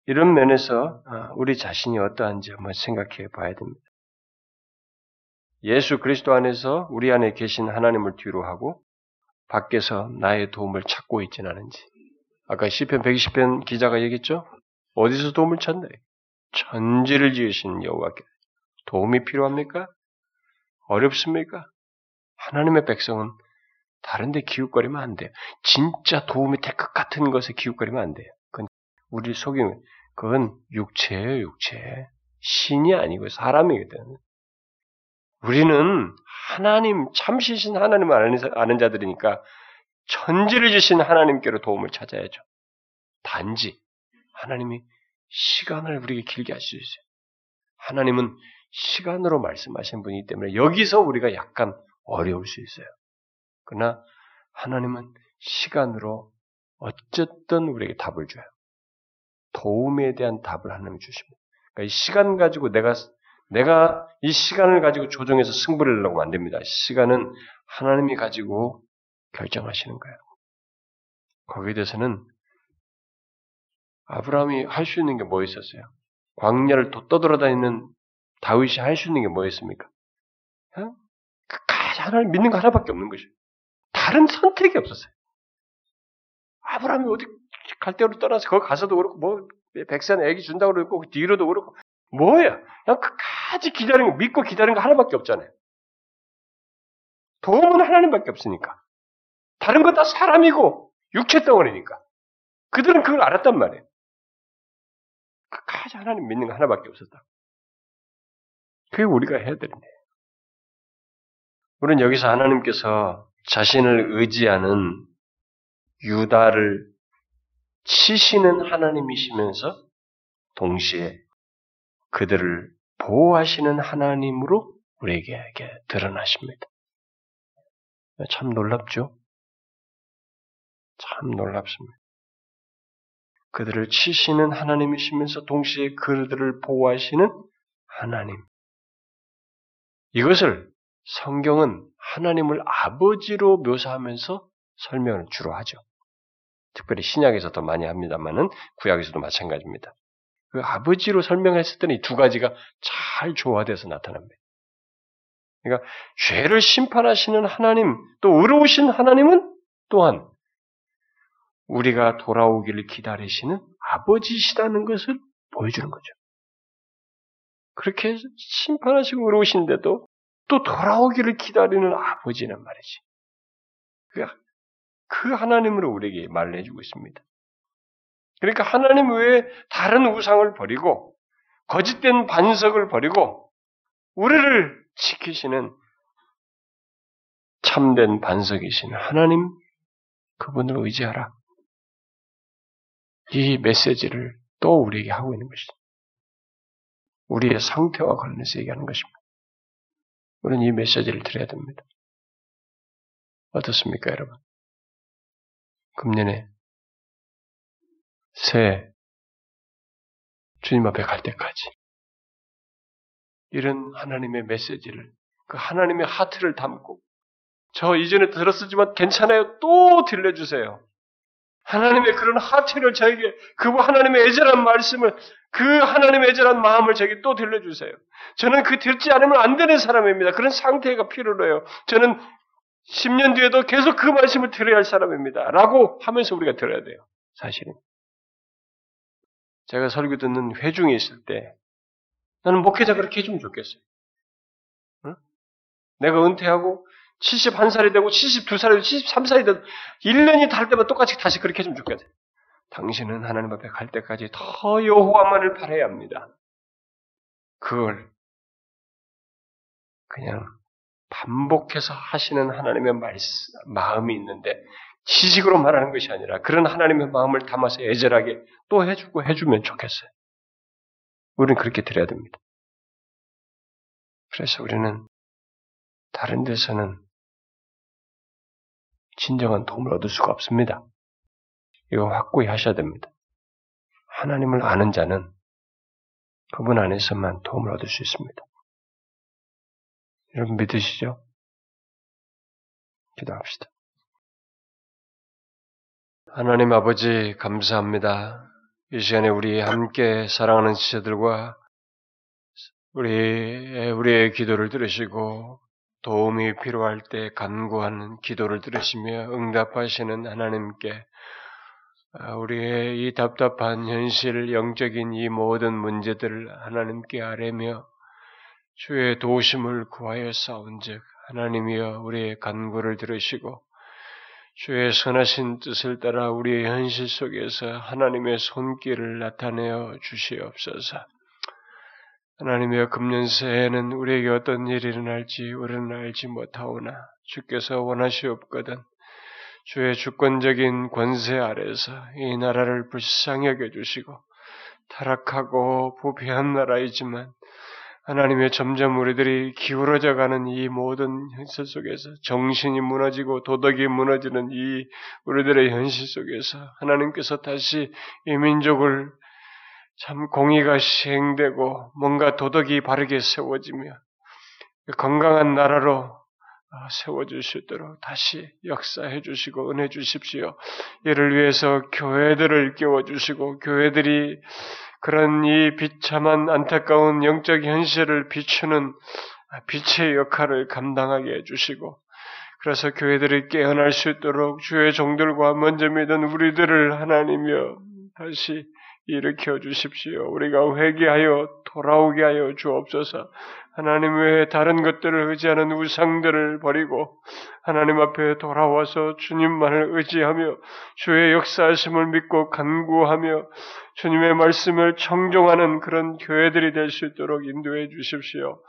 이런 면에서 아, 우리 자신이 어떠한지 한번 생각해 봐야 됩니다. 예수 그리스도 안에서 우리 안에 계신 하나님을 뒤로 하고 밖에서 나의 도움을 찾고 있지는 않은지. 아까 시편 120편 기자가 얘기했죠? 어디서 도움을 찾나? 천지를 지으신 여호와께 도움이 필요합니까? 어렵습니까? 하나님의 백성은 다른데 기웃거리면 안 돼요. 진짜 도움이 될 것 같은 것에 기웃거리면 안 돼요. 그건 우리 속이는 그건 육체예요, 육체. 신이 아니고 사람이거든. 우리는 하나님, 참시신 하나님을 아는 자들이니까 천지를 주신 하나님께로 도움을 찾아야죠. 단지 하나님이 시간을 우리에게 길게 하실 수 있어요. 하나님은 시간으로 말씀하신 분이기 때문에 여기서 우리가 약간 어려울 수 있어요. 그러나 하나님은 시간으로 어쨌든 우리에게 답을 줘요. 도움에 대한 답을 하나님이 주십니다. 그러니까 이 시간 가지고 내가 내가 이 시간을 가지고 조정해서 승부를 내려고 안 됩니다. 시간은 하나님이 가지고 결정하시는 거예요. 거기에 대해서는 아브라함이 할 수 있는 게 뭐 있었어요? 광야를 떠돌아다니는 다윗이 할 수 있는 게 뭐였습니까? 끝까지 하나님 믿는 거 하나밖에 없는 것이죠. 다른 선택이 없었어요. 아브라함이 어디 갈대로 떠나서 거기 가서도 그렇고 뭐 백산 애기 준다고 그러고 뒤로도 그렇고 뭐야? 그냥 끝까지 기다리는 거 믿고 기다리는 거 하나밖에 없잖아요. 도움은 하나님밖에 없으니까. 다른 건 다 사람이고 육체 덩어리니까. 그들은 그걸 알았단 말이에요. 끝까지 하나님 믿는 거 하나밖에 없었다. 그게 우리가 해야 되는데. 우리는 여기서 하나님께서 자신을 의지하는 유다를 치시는 하나님이시면서 동시에 그들을 보호하시는 하나님으로 우리에게 드러나십니다. 참 놀랍죠? 참 놀랍습니다. 그들을 치시는 하나님이시면서 동시에 그들을 보호하시는 하나님. 이것을 성경은 하나님을 아버지로 묘사하면서 설명을 주로 하죠. 특별히 신약에서 더 많이 합니다만은 구약에서도 마찬가지입니다. 그 아버지로 설명했을 때는 이 두 가지가 잘 조화돼서 나타납니다. 그러니까 죄를 심판하시는 하나님, 또 의로우신 하나님은 또한 우리가 돌아오기를 기다리시는 아버지시다는 것을 보여주는 거죠. 그렇게 심판하시고 의로우신데도 또 돌아오기를 기다리는 아버지는 말이지. 그 하나님으로 우리에게 말을 해주고 있습니다. 그러니까 하나님 외에 다른 우상을 버리고 거짓된 반석을 버리고 우리를 지키시는 참된 반석이신 하나님 그분을 의지하라. 이 메시지를 또 우리에게 하고 있는 것이죠. 우리의 상태와 관련해서 얘기하는 것입니다. 우리는 이 메시지를 드려야 됩니다. 어떻습니까, 여러분? 금년에 새 주님 앞에 갈 때까지 이런 하나님의 메시지를 그 하나님의 하트를 담고 저 이전에 들었었지만 괜찮아요. 또 들려주세요. 하나님의 그런 하트를 저에게 그 하나님의 애절한 말씀을 그 하나님의 애절한 마음을 저에게 또 들려주세요. 저는 그 듣지 않으면 안 되는 사람입니다. 그런 상태가 필요로 해요. 저는 10년 뒤에도 계속 그 말씀을 들어야 할 사람입니다. 라고 하면서 우리가 들어야 돼요. 사실은. 제가 설교 듣는 회중에 있을 때 나는 목회자 그렇게 해주면 좋겠어요. 응? 내가 은퇴하고 71살이 되고 72살이 되고 73살이 되고 1년이 달 때마다 똑같이 다시 그렇게 해주면 좋겠어요. 당신은 하나님 앞에 갈 때까지 더 여호와만을 바라야 합니다. 그걸 그냥 반복해서 하시는 하나님의 말씀, 마음이 있는데 지식으로 말하는 것이 아니라 그런 하나님의 마음을 담아서 애절하게 또 해주고 해주면 좋겠어요. 우리는 그렇게 드려야 됩니다. 그래서 우리는 다른 데서는 진정한 도움을 얻을 수가 없습니다. 이거 확고히 하셔야 됩니다. 하나님을 아는 자는 그분 안에서만 도움을 얻을 수 있습니다. 여러분 믿으시죠? 기도합시다. 하나님 아버지 감사합니다. 이 시간에 우리 함께 사랑하는 지체들과 우리 우리의 기도를 들으시고 도움이 필요할 때 간구하는 기도를 들으시며 응답하시는 하나님께 아, 우리의 이 답답한 현실, 영적인 이 모든 문제들을 하나님께 아뢰며 주의 도우심을 구하여 싸운즉 하나님이여 우리의 간구를 들으시고 주의 선하신 뜻을 따라 우리의 현실 속에서 하나님의 손길을 나타내어 주시옵소서. 하나님의 금년새에는 우리에게 어떤 일이 일어날지 우리는 알지 못하오나 주께서 원하시옵거든 주의 주권적인 권세 아래서 이 나라를 불쌍히 여겨주시고 타락하고 부패한 나라이지만 하나님의 점점 우리들이 기울어져 가는 이 모든 현실 속에서 정신이 무너지고 도덕이 무너지는 이 우리들의 현실 속에서 하나님께서 다시 이 민족을 참 공의가 시행되고 뭔가 도덕이 바르게 세워지며 건강한 나라로 세워줄 수 있도록 다시 역사해 주시고 은혜 주십시오. 이를 위해서 교회들을 깨워주시고 교회들이 그런 이 비참한 안타까운 영적 현실을 비추는 빛의 역할을 감당하게 해주시고 그래서 교회들이 깨어날 수 있도록 주의 종들과 먼저 믿은 우리들을 하나님여 다시 일으켜 주십시오. 우리가 회개하여 돌아오게 하여 주옵소서. 하나님 외에 다른 것들을 의지하는 우상들을 버리고 하나님 앞에 돌아와서 주님만을 의지하며 주의 역사하심을 믿고 간구하며 주님의 말씀을 청종하는 그런 교회들이 될 수 있도록 인도해 주십시오.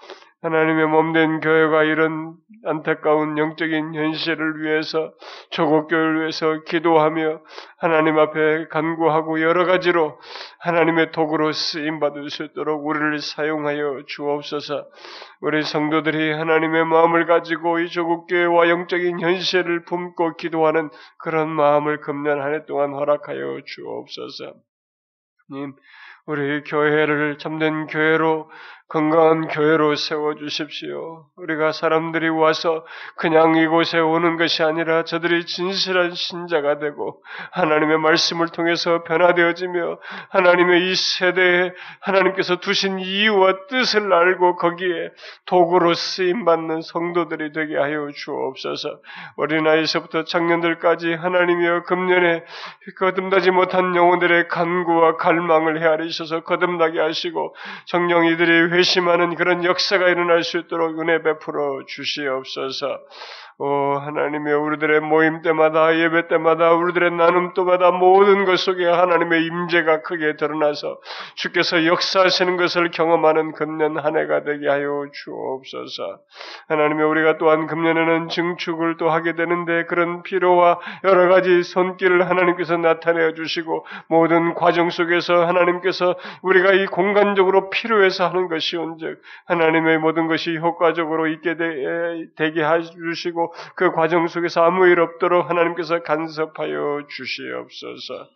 하나님의 몸된 교회가 이런 안타까운 영적인 현실을 위해서 조국 교회를 위해서 기도하며 하나님 앞에 간구하고 여러 가지로 하나님의 도구로 쓰임 받을 수 있도록 우리를 사용하여 주옵소서. 우리 성도들이 하나님의 마음을 가지고 이 조국 교회와 영적인 현실을 품고 기도하는 그런 마음을 금년 한 해 동안 허락하여 주옵소서. 님, 우리 교회를 참된 교회로 건강한 교회로 세워 주십시오. 우리가 사람들이 와서 그냥 이곳에 오는 것이 아니라 저들이 진실한 신자가 되고 하나님의 말씀을 통해서 변화되어지며 하나님의 이 세대에 하나님께서 두신 이유와 뜻을 알고 거기에 도구로 쓰임 받는 성도들이 되게 하여 주옵소서. 어린아이에서부터 청년들까지 하나님이여 금년에 거듭나지 못한 영혼들의 간구와 갈망을 헤아리셔서 거듭나게 하시고 정령 이들이 회심하는 그런 역사가 일어날 수 있도록 은혜 베풀어 주시옵소서. 오 하나님의 우리들의 모임 때마다 예배 때마다 우리들의 나눔 때마다 모든 것 속에 하나님의 임재가 크게 드러나서 주께서 역사하시는 것을 경험하는 금년 한 해가 되게 하여 주옵소서. 하나님의 우리가 또한 금년에는 증축을 또 하게 되는데 그런 필요와 여러 가지 손길을 하나님께서 나타내어 주시고 모든 과정 속에서 하나님께서 우리가 이 공간적으로 필요해서 하는 것이온즉 하나님의 모든 것이 효과적으로 있게 되게 해 주시고 그 과정 속에서 아무 일 없도록 하나님께서 간섭하여 주시옵소서.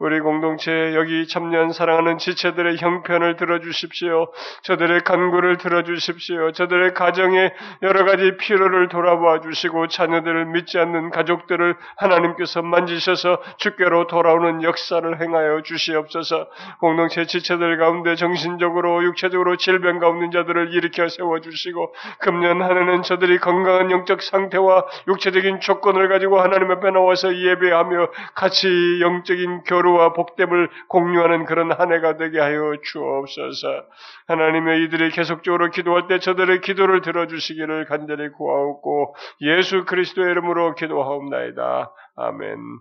우리 공동체 여기 참여한 사랑하는 지체들의 형편을 들어주십시오. 저들의 간구를 들어주십시오. 저들의 가정의 여러 가지 필요를 돌아봐 주시고 자녀들을 믿지 않는 가족들을 하나님께서 만지셔서 주께로 돌아오는 역사를 행하여 주시옵소서. 공동체 지체들 가운데 정신적으로 육체적으로 질병 가운데 자들을 일으켜 세워 주시고 금년 한 해는 저들이 건강한 영적 상태와 육체적인 조건을 가지고 하나님 앞에 나와서 예배하며 같이 영적인 교류 위로와 복됨을 공유하는 그런 한 해가 되게 하여 주옵소서. 하나님의 이들이 계속적으로 기도할 때 저들의 기도를 들어주시기를 간절히 구하옵고 예수 그리스도의 이름으로 기도하옵나이다. 아멘.